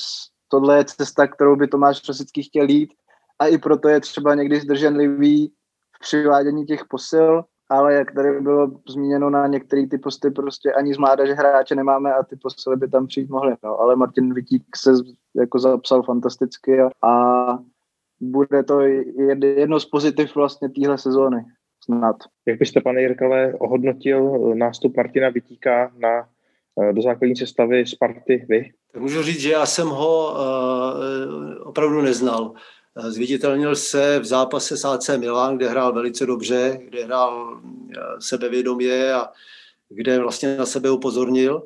tohle je cesta, kterou by Tomáš Rosický chtěl jít a i proto je třeba někdy zdrženlivý v přivádění těch posil, ale jak tady bylo zmíněno na některé ty posty, prostě ani z mládeže hráče nemáme a ty posily by tam přijít mohly. No. Ale Martin Vitík se jako zapsal fantasticky a, a bude to jedno z pozitiv vlastně téhle sezóny. Snad. Jak byste, pane Jirkale, ohodnotil nástup Martina Vitíka na, eh, do základní sestavy Sparty vy? Můžu říct, že já jsem ho uh, opravdu neznal. Zviditelnil se v zápase s AC Milan, kde hrál velice dobře, kde hrál sebevědomě a kde vlastně na sebe upozornil.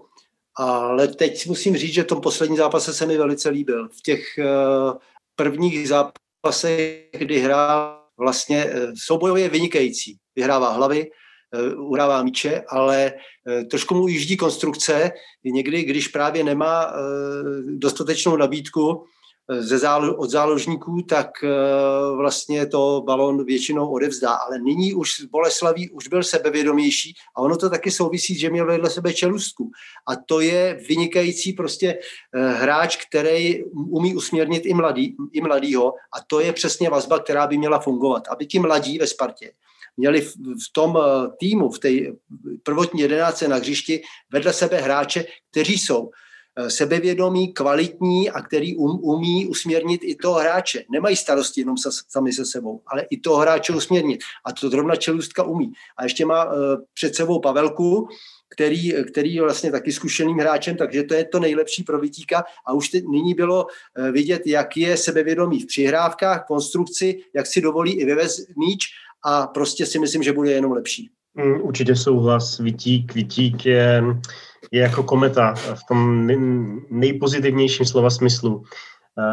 Ale teď musím říct, že v tom poslední zápase se mi velice líbil. V těch prvních zápasech, kdy hrál vlastně soubojově vynikající. Vyhrává hlavy, Eh, urává míče, ale eh, trošku mu jíždí konstrukce. Někdy, když právě nemá eh, dostatečnou nabídku ze zálo, od záložníků, tak vlastně to balon většinou odevzdá. Ale nyní už Boleslaví už byl sebevědomější a ono to taky souvisí, že měl vedle sebe čelustku. A to je vynikající prostě hráč, který umí usměrnit i, mladý, i mladýho a to je přesně vazba, která by měla fungovat. Aby ti mladí ve Spartě měli v, tom eh, týmu, v té prvotní jedenáce na hřišti vedle sebe hráče, kteří jsou eh, sebevědomí, kvalitní a který um, umí usměrnit i toho hráče. Nemají starosti jenom sa, sami se sebou, ale i toho hráče usměrnit. A to zrovna čelůstka umí. A ještě má uh, před sebou Pavelku, který, který je vlastně taky zkušeným hráčem, takže to je to nejlepší pro Vitíka a už teď, nyní bylo vidět, jak je sebevědomý v přihrávkách, konstrukci, jak si dovolí i vyvez míč a prostě si myslím, že bude jenom lepší. Mm, určitě souhlas. Vitík, Vitík je, je jako kometa v tom nejpozitivnějším slova smyslu.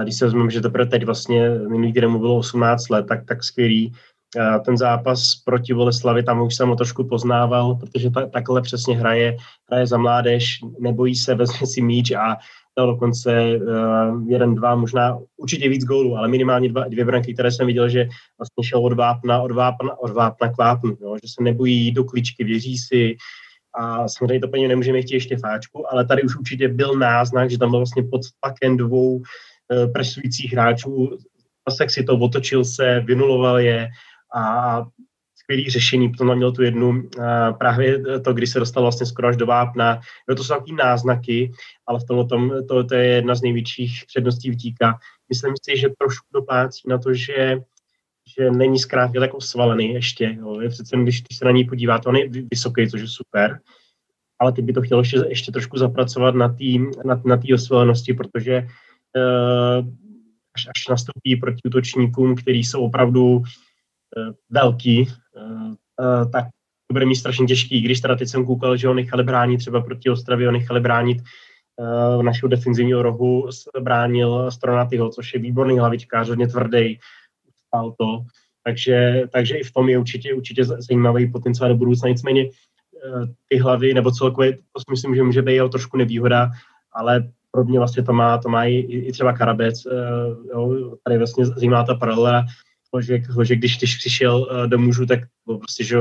Když se vezmeme, že teprve teď vlastně minulý týden mu bylo 18 let, tak, tak skvělý. Ten zápas proti Boleslavi, tam už jsem ho trošku poznával, protože ta, takhle přesně hraje, hraje za mládež, nebojí se, vezme si míč a dal dokonce uh, jeden, dva, možná určitě víc gólů, ale minimálně dva, dvě branky, které jsem viděl, že vlastně šel od vápna, od vápna, od vápna k vápnu, jo, že se nebojí do kličky, věří si. A samozřejmě to paní nemůžeme chtít ještě fáčku, ale tady už určitě byl náznak, že tam byl vlastně pod tlakem dvou uh, presujících hráčů, Pasek si to otočil se, vynuloval je a skvělý řešení, potom měl tu jednu, právě to, když se dostal vlastně skoro až do vápna. No to jsou takový náznaky, ale v tom, to, to je jedna z největších předností vtíka. Myslím si, že trošku doplácí na to, že že není zkrátka tak osvalený ještě. Jo. Je přece, když, když se na něj podíváte, on je vysoký, což je super, ale ty by to chtělo ještě, ještě trošku zapracovat na té na, na tý osvalenosti, protože uh, až, až nastoupí proti útočníkům, kteří jsou opravdu uh, velký, tak to bude mít strašně těžký. Když teda teď jsem koukal, že ho nechali bránit třeba proti Ostravě, ho nechali bránit uh, našeho defenzivního rohu, bránil Stronatýho, což je výborný hlavičkář, hodně tvrdý, stál to. Takže, takže i v tom je určitě, určitě zajímavý potenciál do budoucna. Nicméně ty hlavy, nebo celkově, to si myslím, že může být jeho trošku nevýhoda, ale pro mě vlastně to má, to má i, i třeba Karabec, jo, tady vlastně zajímá ta paralela, že, že když, když přišel uh, do mužů, tak byl prostě že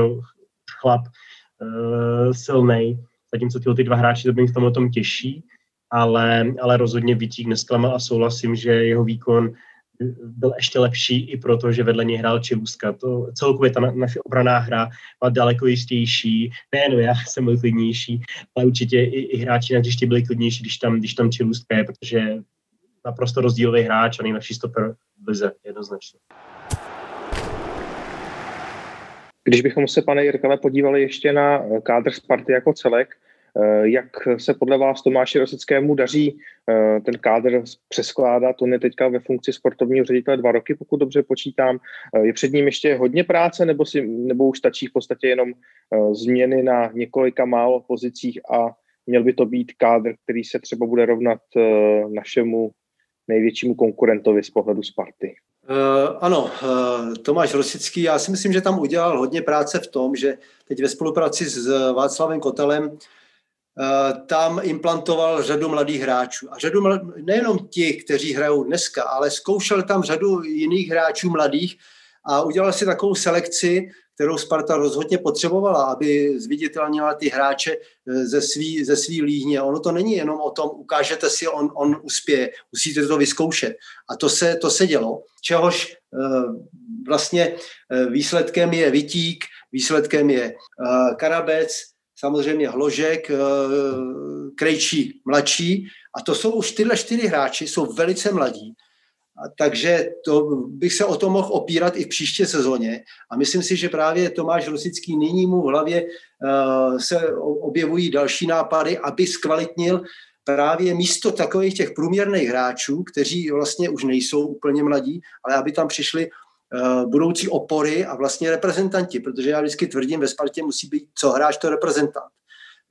chlap uh, silnej, zatímco tyhle ty dva hráči to byli v tomhle tom těžší, ale, ale rozhodně Vítík nesklamal a souhlasím, že jeho výkon byl ještě lepší i proto, že vedle něj hrál Čelůzka. To celkově ta naše obraná hra byla daleko jistější. Nejen já jsem byl klidnější, ale určitě i, i hráči na hřišti byli klidnější, když tam, když tam Čelůzka je, protože naprosto rozdílový hráč a nejlepší stoper v lize, jednoznačně. Když bychom se, pane Jirkale, podívali ještě na eh, kádr Sparty jako celek, eh, jak se podle vás Tomáši Rosickému daří eh, ten kádr přeskládat? On je teďka ve funkci sportovního ředitele dva roky, pokud dobře počítám. Je před ním ještě hodně práce, nebo, si, nebo už stačí v podstatě jenom změny na několika málo pozicích a měl by to být kádr, který se třeba bude rovnat našemu největšímu konkurentovi z pohledu Sparty? Uh, ano, uh, Tomáš Rosický, já si myslím, že tam udělal hodně práce v tom, že teď ve spolupráci s Václavem Kotelem uh, tam implantoval řadu mladých hráčů. A řadu mlad... nejenom ti, kteří hrajou dneska, ale zkoušel tam řadu jiných hráčů mladých a udělal si takovou selekci, kterou Sparta rozhodně potřebovala, aby zviditelnila ty hráče eh, ze svý, ze svý líhně. Ono to není jenom o tom, ukážete si, on, on uspěje, musíte to vyzkoušet. A to se, to se dělo, čehož eh, vlastně eh, výsledkem je Vitík, výsledkem je Karabec, samozřejmě Hložek, Krejčí mladší. A to jsou už tyhle čtyři hráči, jsou velice mladí takže to bych se o to mohl opírat i v příští sezóně. A myslím si, že právě Tomáš Rosický nyní mu v hlavě uh, se objevují další nápady, aby zkvalitnil právě místo takových těch průměrných hráčů, kteří vlastně už nejsou úplně mladí, ale aby tam přišli uh, budoucí opory a vlastně reprezentanti, protože já vždycky tvrdím, ve Spartě musí být co hráč, to reprezentant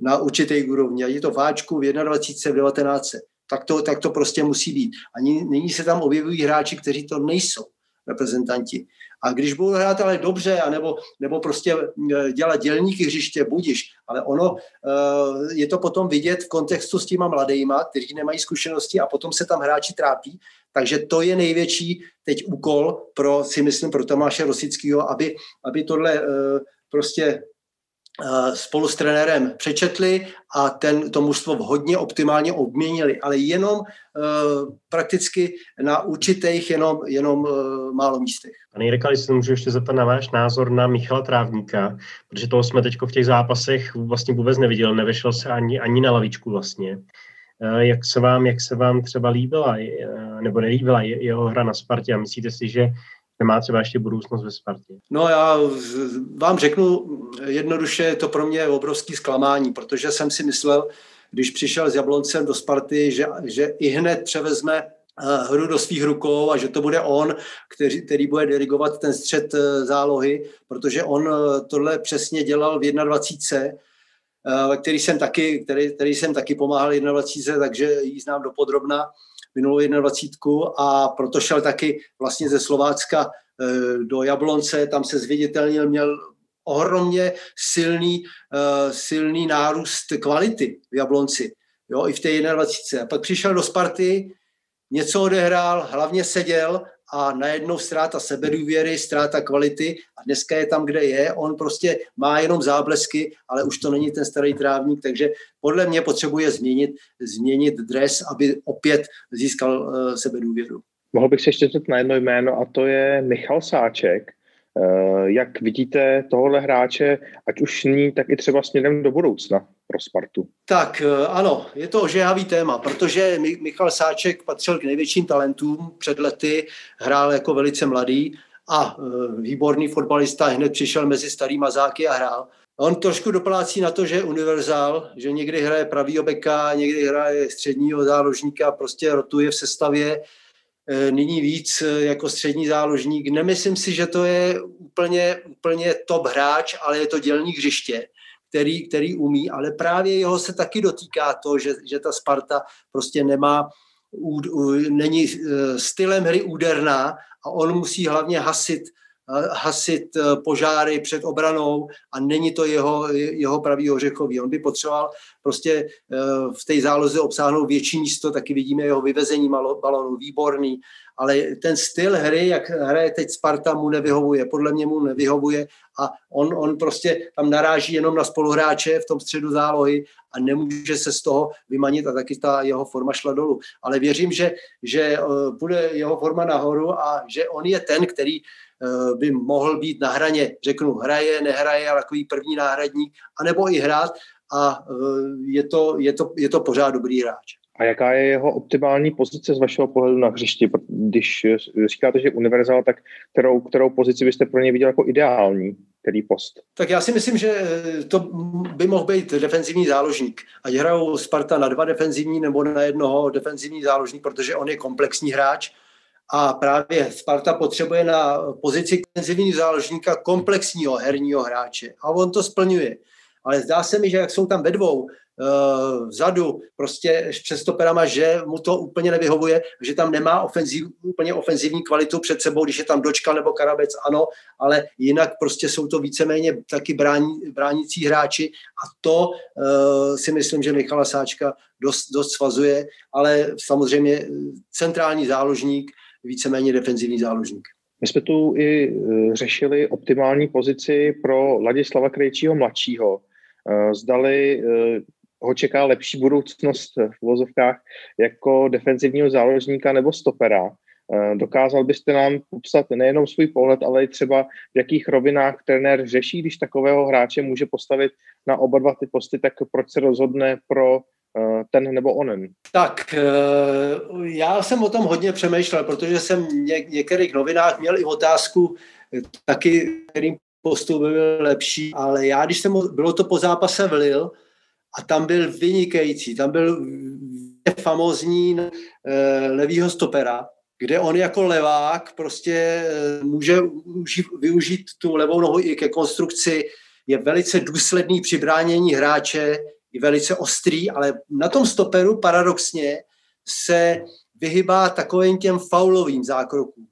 na určité úrovni. A je to v Háčku v 21. v 19. Tak to, tak to prostě musí být. A nyní se tam objevují hráči, kteří to nejsou reprezentanti. A když budou hrát ale dobře, anebo, nebo prostě e, dělat dělníky hřiště, budiš, ale ono e, je to potom vidět v kontextu s těma mladýma, kteří nemají zkušenosti a potom se tam hráči trápí. Takže to je největší teď úkol pro, si myslím, pro Tomáše Rosického, aby, aby tohle e, prostě spolu s trenérem přečetli a ten, to mužstvo hodně optimálně obměnili, ale jenom uh, prakticky na určitých jenom, jenom uh, málo místech. Pane Jirka, jestli můžu ještě zeptat na váš názor na Michala Trávníka, protože toho jsme teď v těch zápasech vlastně vůbec neviděl, nevešel se ani, ani na lavičku vlastně. Jak se vám, jak se vám třeba líbila nebo nelíbila jeho hra na Spartě a myslíte si, že nemá třeba ještě budoucnost ve Spartě? No já vám řeknu jednoduše, je to pro mě obrovský zklamání, protože jsem si myslel, když přišel s Jabloncem do Sparty, že, že i hned převezme eh, hru do svých rukou a že to bude on, který, který bude dirigovat ten střed eh, zálohy, protože on eh, tohle přesně dělal v 21 který jsem taky, který, který jsem taky pomáhal 21, takže ji znám dopodrobna minulou 21 a proto šel taky vlastně ze Slovácka eh, do Jablonce, tam se zviditelnil, měl ohromně silný, eh, silný nárůst kvality v Jablonci, jo, i v té 21. A pak přišel do Sparty, něco odehrál, hlavně seděl a najednou ztráta sebedůvěry, ztráta kvality a dneska je tam, kde je. On prostě má jenom záblesky, ale už to není ten starý trávník, takže podle mě potřebuje změnit, změnit dres, aby opět získal uh, sebedůvěru. Mohl bych se ještě zeptat na jedno jméno a to je Michal Sáček. Uh, jak vidíte tohohle hráče, ať už ní, tak i třeba směrem do budoucna? Pro Spartu? Tak eh, ano, je to ožehavý téma, protože Michal Sáček patřil k největším talentům před lety, hrál jako velice mladý a eh, výborný fotbalista hned přišel mezi starý mazáky a hrál. On trošku doplácí na to, že je univerzál, že někdy hraje pravýho beka, někdy hraje středního záložníka, prostě rotuje v sestavě, eh, nyní víc jako střední záložník. Nemyslím si, že to je úplně, úplně top hráč, ale je to dělník hřiště který, který umí, ale právě jeho se taky dotýká to, že, že ta Sparta prostě nemá, není eh, stylem hry úderná a on musí hlavně hasit eh, hasit eh, požáry před obranou a není to jeho, jeho pravý ořechový. On by potřeboval prostě v té záloze obsáhnout větší místo, taky vidíme jeho vyvezení balonu, výborný, ale ten styl hry, jak hraje teď Sparta, mu nevyhovuje, podle mě mu nevyhovuje a on, on prostě tam naráží jenom na spoluhráče v tom středu zálohy a nemůže se z toho vymanit a taky ta jeho forma šla dolů. Ale věřím, že, že bude eh, jeho forma nahoru a že on je ten, který eh, by mohl být na hraně, řeknu, hraje, nehraje, ale takový první náhradník, anebo i hrát a eh, je to, je to, je to pořád dobrý hráč. A jaká je jeho optimální pozice z vašeho pohledu na hřišti? Když říkáte, že univerzál, tak kterou, kterou pozici byste pro něj viděl jako ideální? Který post? Tak já si myslím, že to by mohl být defenzivní záložník. Ať hrajou Sparta na dva defenzivní nebo na jednoho defenzivní záložník, protože on je komplexní hráč a právě Sparta potřebuje na pozici defenzivního záložníka komplexního herního hráče. A on to splňuje. Ale zdá se mi, že jak jsou tam ve dvou, Eh, vzadu, prostě přes stoperama, že mu to úplně nevyhovuje, že tam nemá ofenziv, úplně ofenzivní kvalitu před sebou, když je tam dočka nebo Karabec, ano, ale jinak prostě jsou to víceméně taky brání, bránící hráči a to uh, si myslím, že Michala Sáčka dost, dost svazuje, ale samozřejmě centrální záložník, víceméně defenzivní záložník. My jsme tu i eh, řešili optimální pozici pro Ladislava Krejčího mladšího. Zdali ho čeká lepší budoucnost v vozovkách jako defenzivního záložníka nebo stopera. Eh, dokázal byste nám popsat nejenom svůj pohled, ale i třeba v jakých rovinách trenér řeší, když takového hráče může postavit na oba dva ty posty, tak proč se rozhodne pro eh, ten nebo onen? Tak, eh, já jsem o tom hodně přemýšlel, protože jsem v některých novinách měl i otázku taky, kterým postup by byl lepší, ale já, když jsem, bylo to po zápase v Lille, a tam byl vynikající, tam byl famózní levýho stopera, kde on jako levák prostě může využít tu levou nohu i ke konstrukci, je velice důsledný při bránění hráče, je velice ostrý, ale na tom stoperu paradoxně se vyhybá takovým těm faulovým zákrokům,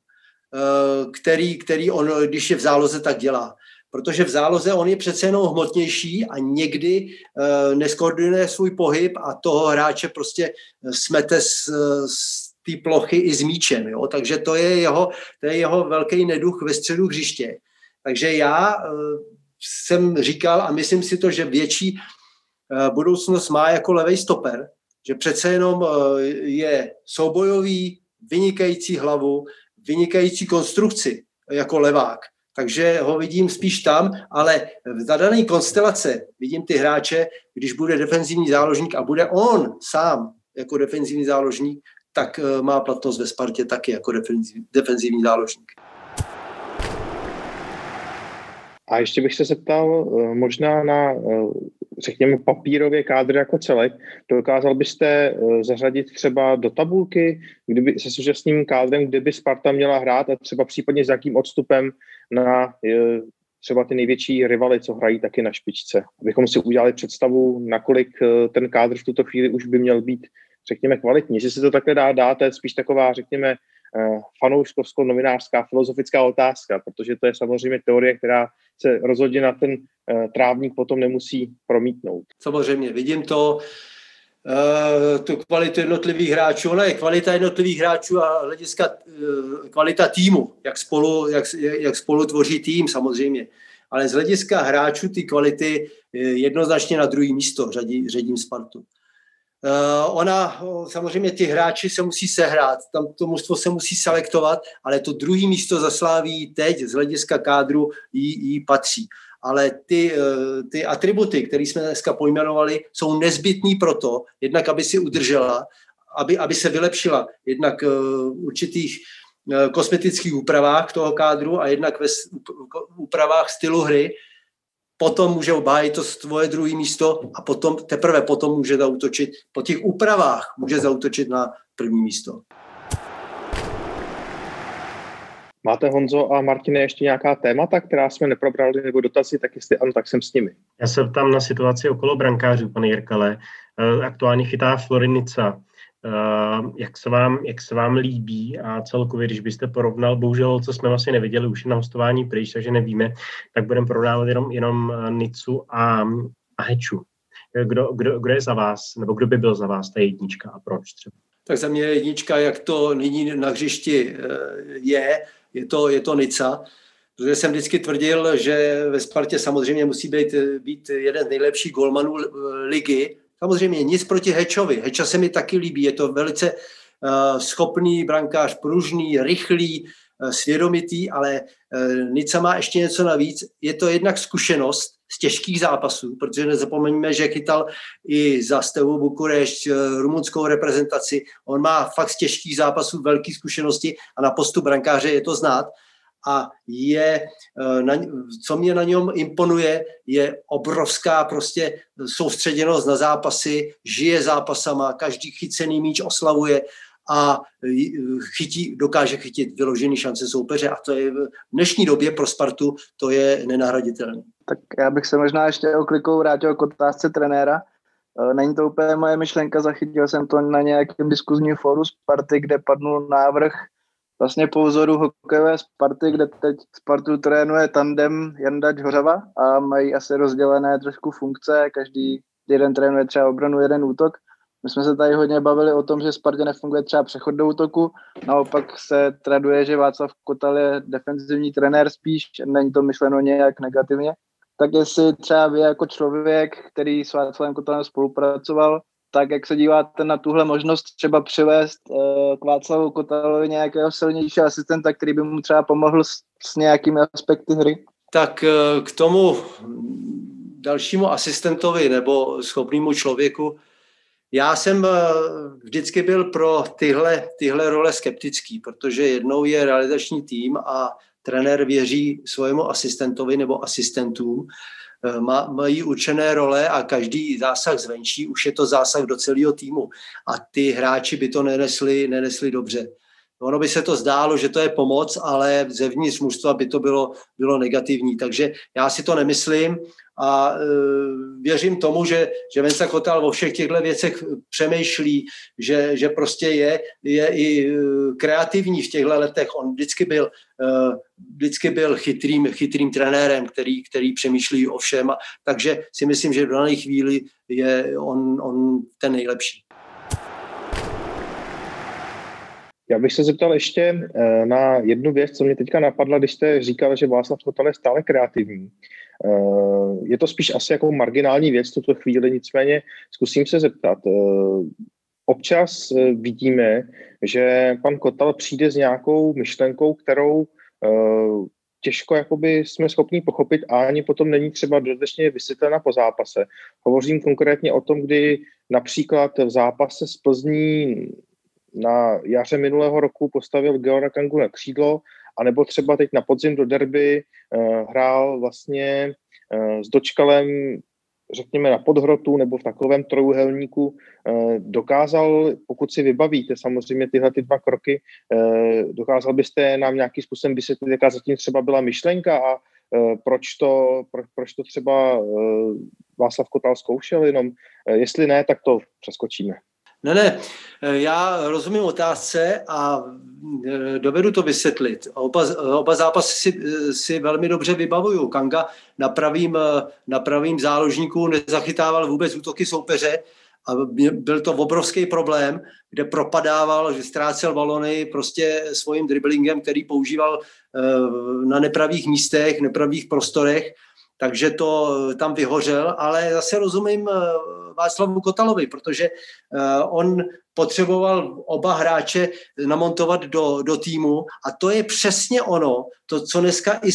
který, který on, když je v záloze, tak dělá protože v záloze on je přece jenom hmotnější a někdy uh, neskoordinuje svůj pohyb a toho hráče prostě eh, smete z, z té plochy i s míčem. Jo? Takže to je, jeho, to je jeho velký neduch ve středu hřiště. Takže já uh, jsem říkal a myslím si to, že větší uh, budoucnost má jako levý stoper, že přece jenom uh, je soubojový, vynikající hlavu, vynikající konstrukci jako levák takže ho vidím spíš tam, ale v zadané konstelace vidím ty hráče, když bude defenzivní záložník a bude on sám jako defenzivní záložník, tak eh, má platnost ve Spartě taky jako defenzivní záložník. A ještě bych se zeptal eh, možná na, eh, řekněme, papírově kádr jako celek. Dokázal byste eh, zařadit třeba do tabulky, kdyby se současným kádrem, kdyby Sparta měla hrát a třeba případně s jakým odstupem na třeba ty největší rivaly, co hrají taky na špičce. Abychom si udělali představu, nakolik ten kádr v tuto chvíli už by měl být, řekněme, kvalitní. Jestli se to takhle dá dát, to je spíš taková, řekněme, fanouškovsko-novinářská filozofická otázka, protože to je samozřejmě teorie, která se rozhodně na ten uh, trávník potom nemusí promítnout. Samozřejmě, vidím to, uh, tu kvalitu jednotlivých hráčů, ona je kvalita jednotlivých hráčů a hlediska uh, kvalita týmu, jak spolu, jak, jak spolu tvoří tým samozřejmě. Ale z hlediska hráčů ty kvality jednoznačně na druhý místo řadí, řadím Spartu. Uh, ona, samozřejmě ty hráči se musí sehrát, tam to mužstvo se musí selektovat, ale to druhý místo zasláví teď z hlediska kádru jí, jí patří. Ale ty, uh, ty atributy, které jsme dneska pojmenovali, jsou nezbytný proto, jednak aby si udržela, aby, aby se vylepšila jednak určitých kosmetických úpravách toho kádru a jednak ve úpravách stylu hry, potom může obhájit to svoje druhé místo a potom, teprve potom může zautočit, po těch úpravách může zautočit na první místo. Máte Honzo a Martine ještě nějaká témata, která jsme neprobrali, nebo dotazy, tak jestli ano, tak jsem s nimi. Já se tam na situaci okolo brankářů, pane Jirkale. Eh, aktuálně chytá Florinica. Uh, jak, se vám, jak se vám líbí a celkově, když byste porovnal, bohužel, co jsme vlastně neviděli už na hostování pryč, takže nevíme, tak budeme porovnávat jenom, jenom eh, Nicu a, a Heču. Kdo, kdo, kdo je za vás, nebo kdo by byl za vás ta jednička a proč třeba? Tak za mě jednička, jak to nyní na hřišti eh, je, je to, je to Nica, protože jsem vždycky tvrdil, že ve Spartě samozřejmě musí být, být jeden z nejlepších golmanů ligy, Samozřejmě nic proti Hečovi. Heča se mi taky líbí, je to velice uh, schopný brankář, pružný, rychlý, uh, svědomitý, ale uh, Nica má ještě něco navíc. Je to jednak zkušenost z těžkých zápasů, protože nezapomeňme, že chytal i za Stevu Bukurešť rumunskou reprezentaci. On má fakt z těžkých zápasů velké zkušenosti a na postu brankáře je to znát a je, eh, na, co mě na něm imponuje, je obrovská prostě soustředěnost na zápasy, žije zápasama, každý chycený míč oslavuje a eh, chytí, dokáže chytit vyložený šance soupeře a to je v dnešní době pro Spartu to je nenahraditelné. Tak já bych se možná ještě oklikou vrátil k otázce trenéra. Eh, není to úplně moje myšlenka, zachytil jsem to na nějakém diskuzním fóru Sparty, kde padnul návrh vlastně po vzoru hokejové Sparty, kde teď Spartu trénuje tandem Jandač Hořava a mají asi rozdělené trošku funkce, každý jeden trénuje třeba obranu, jeden útok. My jsme se tady hodně bavili o tom, že Spartě nefunguje třeba přechod do útoku, naopak se traduje, že Václav Kotal je defenzivní trenér spíš, není to myšleno nějak negativně. Tak jestli třeba vy jako člověk, který s Václavem Kotalem spolupracoval, tak jak se díváte na tuhle možnost třeba přivést k Václavu Kotalovi nějakého silnějšího asistenta, který by mu třeba pomohl s, s nějakými aspekty hry? Tak uh, k tomu dalšímu asistentovi nebo schopnému člověku, já jsem uh, vždycky byl pro tyhle, tyhle role skeptický, protože jednou je realizační tým a trenér věří svojemu asistentovi nebo asistentům mají určené role a každý zásah zvenčí už je to zásah do celého týmu a ty hráči by to nenesli, nenesli dobře. Ono by se to zdálo, že to je pomoc, ale zevnitř mužstva by to bylo, bylo negativní. Takže já si to nemyslím a e, věřím tomu, že, že Venca Kotal o všech těchto věcech přemýšlí, že, že prostě je, je i e, kreativní v těchto letech. On vždycky byl, e, vždycky byl chytrým, chytrým trenérem, který, který přemýšlí o všem. Takže si myslím, že v dané chvíli je on, on ten nejlepší. Já bych se zeptal ještě eh, na jednu věc, co mě teďka napadla, když jste říkal, že Václav Kotal je stále kreativní. Eh, je to spíš asi jako marginální věc v tuto chvíli, nicméně zkusím se zeptat. Eh, občas vidíme, že pan Kotal přijde s nějakou myšlenkou, kterou těžko jakoby jsme schopni pochopit a ani potom není třeba dostatečně vysvětlena po zápase. Hovořím konkrétně o tom, kdy například v zápase z Plzní na jaře minulého roku postavil Geora Kangu na křídlo, anebo třeba teď na podzim do derby uh, hrál vlastně uh, s dočkalem řekněme na podhrotu nebo v takovém trojuhelníku uh, dokázal, pokud si vybavíte samozřejmě tyhle ty dva kroky, dokázal byste nám nějakým způsobem vysvětlit, jaká zatím třeba byla myšlenka a proč to, pro, proč to třeba Václav Kotal zkoušel jenom, jestli ne, tak to přeskočíme. Ne, ne, já rozumím otázce a e, dovedu to vysvětlit. Oba, oba zápasy si, si velmi dobře vybavuju. Kanga na pravým, na pravým záložníku nezachytával vůbec útoky soupeře a byl to obrovský problém, kde propadával, že ztrácel balony prostě svým driblingem, který používal na nepravých místech, nepravých prostorech takže to tam vyhořel, ale zase rozumím e, Václavu Kotalovi, protože eh, on potřeboval oba hráče namontovat do, do týmu a to je přesně ono, to, co dneska i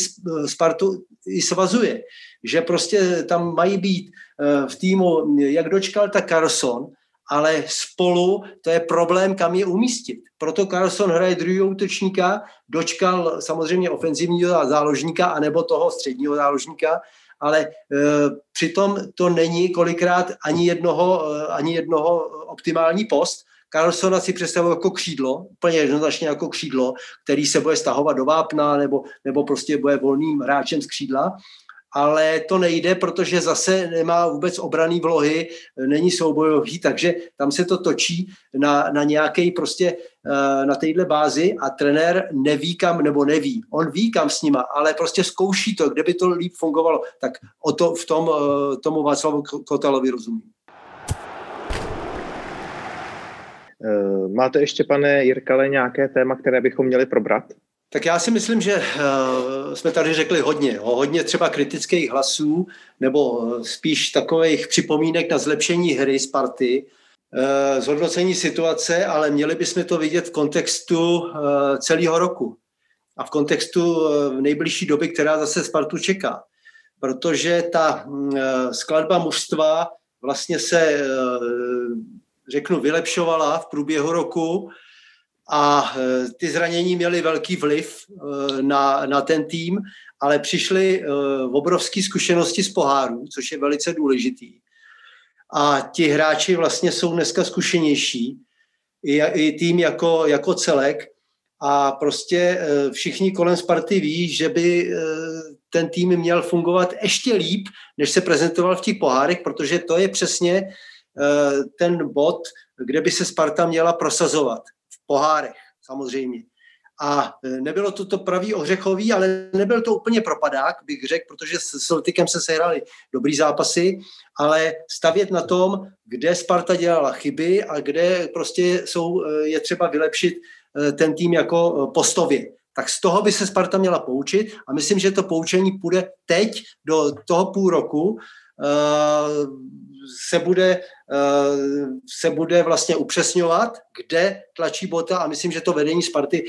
Spartu i svazuje, že prostě tam mají být eh, v týmu jak dočkal, tak Carson, ale spolu to je problém, kam je umístit. Proto Carlson hraje druhého útočníka, dočkal samozřejmě ofenzivního záložníka anebo toho středního záložníka ale e, přitom to není kolikrát ani jednoho, e, ani jednoho optimální post. Carlsona si představuje jako křídlo, úplně jednoznačně jako křídlo, který se bude stahovat do vápna nebo, nebo prostě bude volným hráčem z křídla ale to nejde, protože zase nemá vůbec obraný vlohy, není soubojový, takže tam se to točí na, na nějaké prostě eh, na téhle bázi a trenér neví kam, nebo neví. On ví kam s nima, ale prostě zkouší to, kde by to líp fungovalo. Tak o to v tom eh, tomu Václavu Kotalovi rozumím. Eh, máte ještě, pane Jirkale, nějaké téma, které bychom měli probrat? Tak já si myslím, že uh, jsme tady řekli hodně. O hodně třeba kritických hlasů nebo spíš takových připomínek na zlepšení hry Sparty, uh, zhodnocení situace, ale měli bychom to vidět v kontextu celého roku a v kontextu uh, nejbližší doby, která zase Spartu čeká. Protože ta uh, skladba mužstva vlastně se, řeknu, vylepšovala v průběhu roku, a e, ty zranění měly velký vliv e, na, na ten tým, ale přišly e, obrovské zkušenosti z poháru, což je velice důležitý. A ti hráči vlastně jsou dneska zkušenější, i, i tým jako, jako celek. A prostě všichni kolem Sparty ví, že by ten tým měl fungovat ještě líp, než se prezentoval v těch pohárech, protože to je přesně ten bod, kde by se Sparta měla prosazovat pohárech samozřejmě. A e, nebylo to to pravý ořechový, ale nebyl to úplně propadák, bych řekl, protože s Celticem se sehrali dobrý zápasy, ale stavět na tom, kde Sparta dělala chyby a kde prostě jsou, e, je třeba vylepšit e, ten tým jako postově. Tak z toho by se Sparta měla poučit a myslím, že to poučení půjde teď do toho půl roku, se bude, eh, se bude vlastně upřesňovat, kde tlačí bota a myslím, že to vedení Sparty,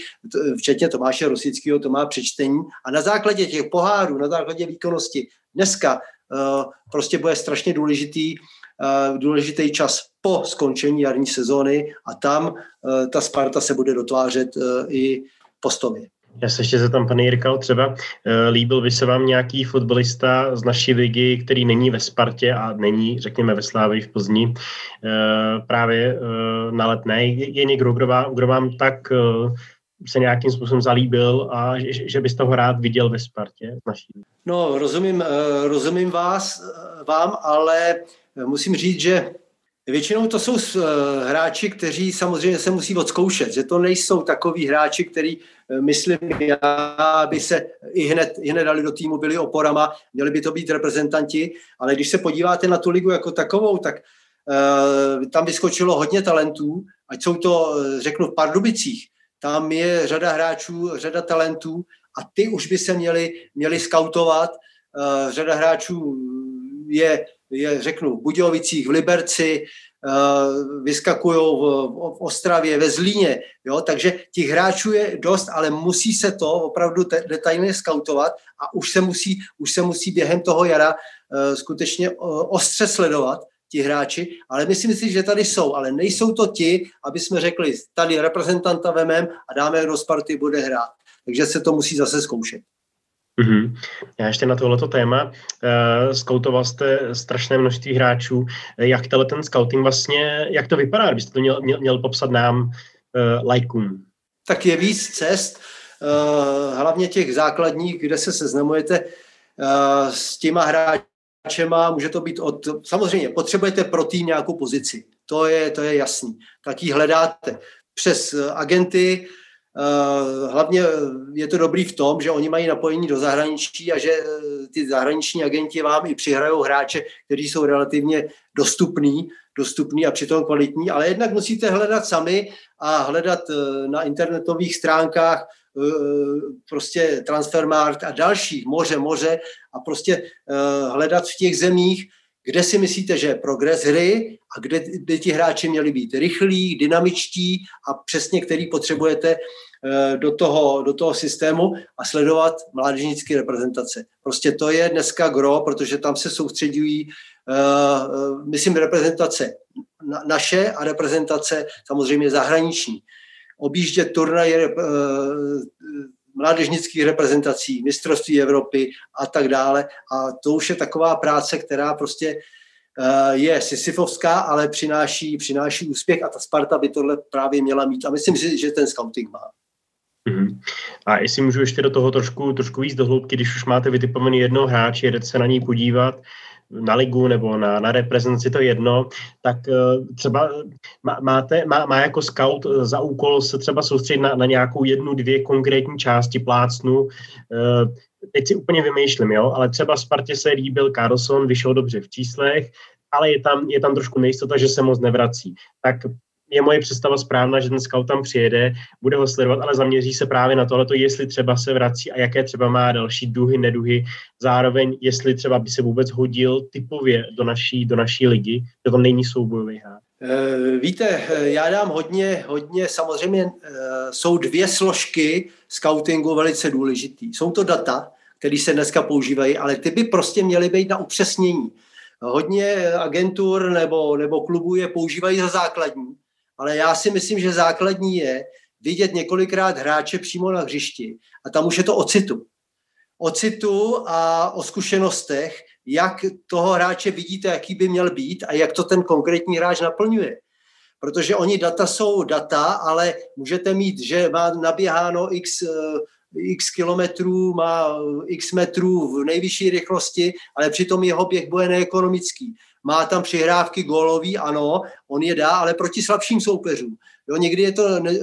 včetně Tomáše Rosického, to má přečtení a na základě těch pohárů, na základě výkonnosti dneska eh, prostě bude strašně důležitý, eh, důležitý čas po skončení jarní sezóny a tam ta Sparta se bude dotvářet i postově. Já se ještě zeptám, pane Jirkal, třeba eh, líbil by se vám nějaký fotbalista z naší ligy, který není ve Spartě a není, řekněme, ve Slávii v Plzni, eh, právě na letné. Je někdo, kdo vám, kdo vám tak se nějakým způsobem zalíbil a že, že byste ho rád viděl ve Spartě? Naší. No, rozumím, rozumím vás, vám, ale musím říct, že Většinou to jsou eh, hráči, kteří samozřejmě se musí odzkoušet, že to nejsou takový hráči, který, eh, myslím já, by se i hned, i hned dali do týmu, byli oporama, měli by to být reprezentanti, ale když se podíváte na tu ligu jako takovou, tak uh, tam vyskočilo hodně talentů, ať jsou to, řeknu, v Pardubicích, tam je řada hráčů, řada talentů a ty už by se měli, měli skautovat, uh, řada hráčů je je, řeknu, v Budějovicích, v Liberci, uh, vyskakují v, v Ostravě, ve Zlíně, jo? takže těch hráčů je dost, ale musí se to opravdu te, detailně skautovat a už se musí, už se musí během toho jara uh, skutečně uh, ostře sledovat ti hráči, ale myslím si, že tady jsou, ale nejsou to ti, aby jsme řekli, tady reprezentanta vemem a dáme do Sparty, bude hrát. Takže se to musí zase zkoušet. Mm-hmm. Já ještě na tohleto téma. Uh, skautoval jste strašné množství hráčů. Jak tenhle ten scouting vlastně, jak to vypadá, kdybyste to měl, měl, měl popsat nám, uh, lajkům? Tak je víc cest, uh, hlavně těch základních, kde se seznamujete uh, s těma hráčema, může to být od, samozřejmě potřebujete pro tým nějakou pozici, to je, to je jasný, tak ji hledáte přes agenty, Eh, hlavně je to dobrý v tom, že oni mají napojení do zahraničí a že eh, ty zahraniční agenti vám i přihrajou hráče, kteří jsou relativně dostupní, dostupný a přitom kvalitní, ale jednak musíte hledat sami a hledat eh, na internetových stránkách prostě Transfermarkt a dalších, moře, moře a prostě hledat v těch zemích, kde si myslíte, že je progres hry a kde by ti hráči měli být rychlí, dynamičtí a přesně který potřebujete Eh, do toho, do toho systému a sledovat mládežnické reprezentace. Prostě to je dneska gro, protože tam se soustředují, uh, myslím, reprezentace naše a reprezentace samozřejmě zahraniční. Objíždět turnaje mládežnických reprezentací, mistrovství Evropy a tak dále. A to už je taková práce, která prostě je sisyfovská, ale přináší, přináší úspěch a ta Sparta by tohle právě měla mít. A myslím si, že ten scouting má. Mm-hmm. A jestli můžu ještě do toho trošku, trošku víc do hloubky, když už máte vytipovaný jednoho hráče, jedete se na něj podívat, na ligu nebo na, na reprezentaci, to jedno, tak uh, třeba má, máte, má, má jako scout za úkol se třeba soustředit na, na nějakou jednu, dvě konkrétní části plácnu. Uh, teď si úplně vymýšlím, jo, ale třeba Spartě se líbil Carlson, vyšel dobře v číslech, ale je tam, je tam trošku nejistota, že se moc nevrací. Tak je moje představa správná, že ten scout tam přijede, bude ho sledovat, ale zaměří se právě na tohle, jestli třeba se vrací a jaké třeba má další duhy, neduhy, zároveň jestli třeba by se vůbec hodil typově do naší, do naší ligy, že to není soubojový hráč. Eh, víte, eh, já dám hodně, hodně, samozřejmě eh, jsou dvě složky scoutingu velice důležitý. Jsou to data, které se dneska používají, ale ty by prostě měly být na upřesnění. Hodně agentur nebo, nebo klubů je používají za základní, ale já si myslím, že základní je vidět několikrát hráče přímo na hřišti a tam už je to o citu. O citu a o zkušenostech, jak toho hráče vidíte, jaký by měl být a jak to ten konkrétní hráč naplňuje. Protože oni data jsou data, ale můžete mít, že má naběháno x, eh, x kilometrů, má x metrů v nejvyšší rychlosti, ale přitom jeho běh bude neekonomický má tam přihrávky gólový, ano, on je dá, ale proti slabším soupeřům. Jo, někdy je to ne,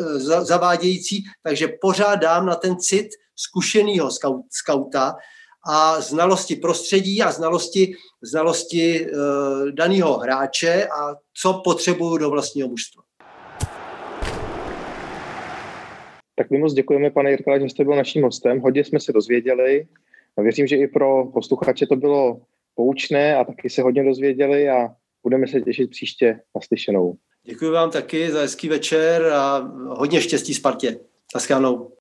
zavádějící, takže pořád dám na ten cit zkušeného skauta a znalosti prostředí a znalosti, znalosti uh, daného hráče a co potřebuju do vlastního mužstva. Tak my moc děkujeme, pane Jirkala, že jste byl naším hostem. Hodně jsme se dozvěděli. Věřím, že i pro posluchače to bylo poučné a taky se hodně dozvěděli a budeme se těšit příště naslyšenou. Děkuji vám taky za hezký večer a hodně štěstí Spartě. Naschledanou.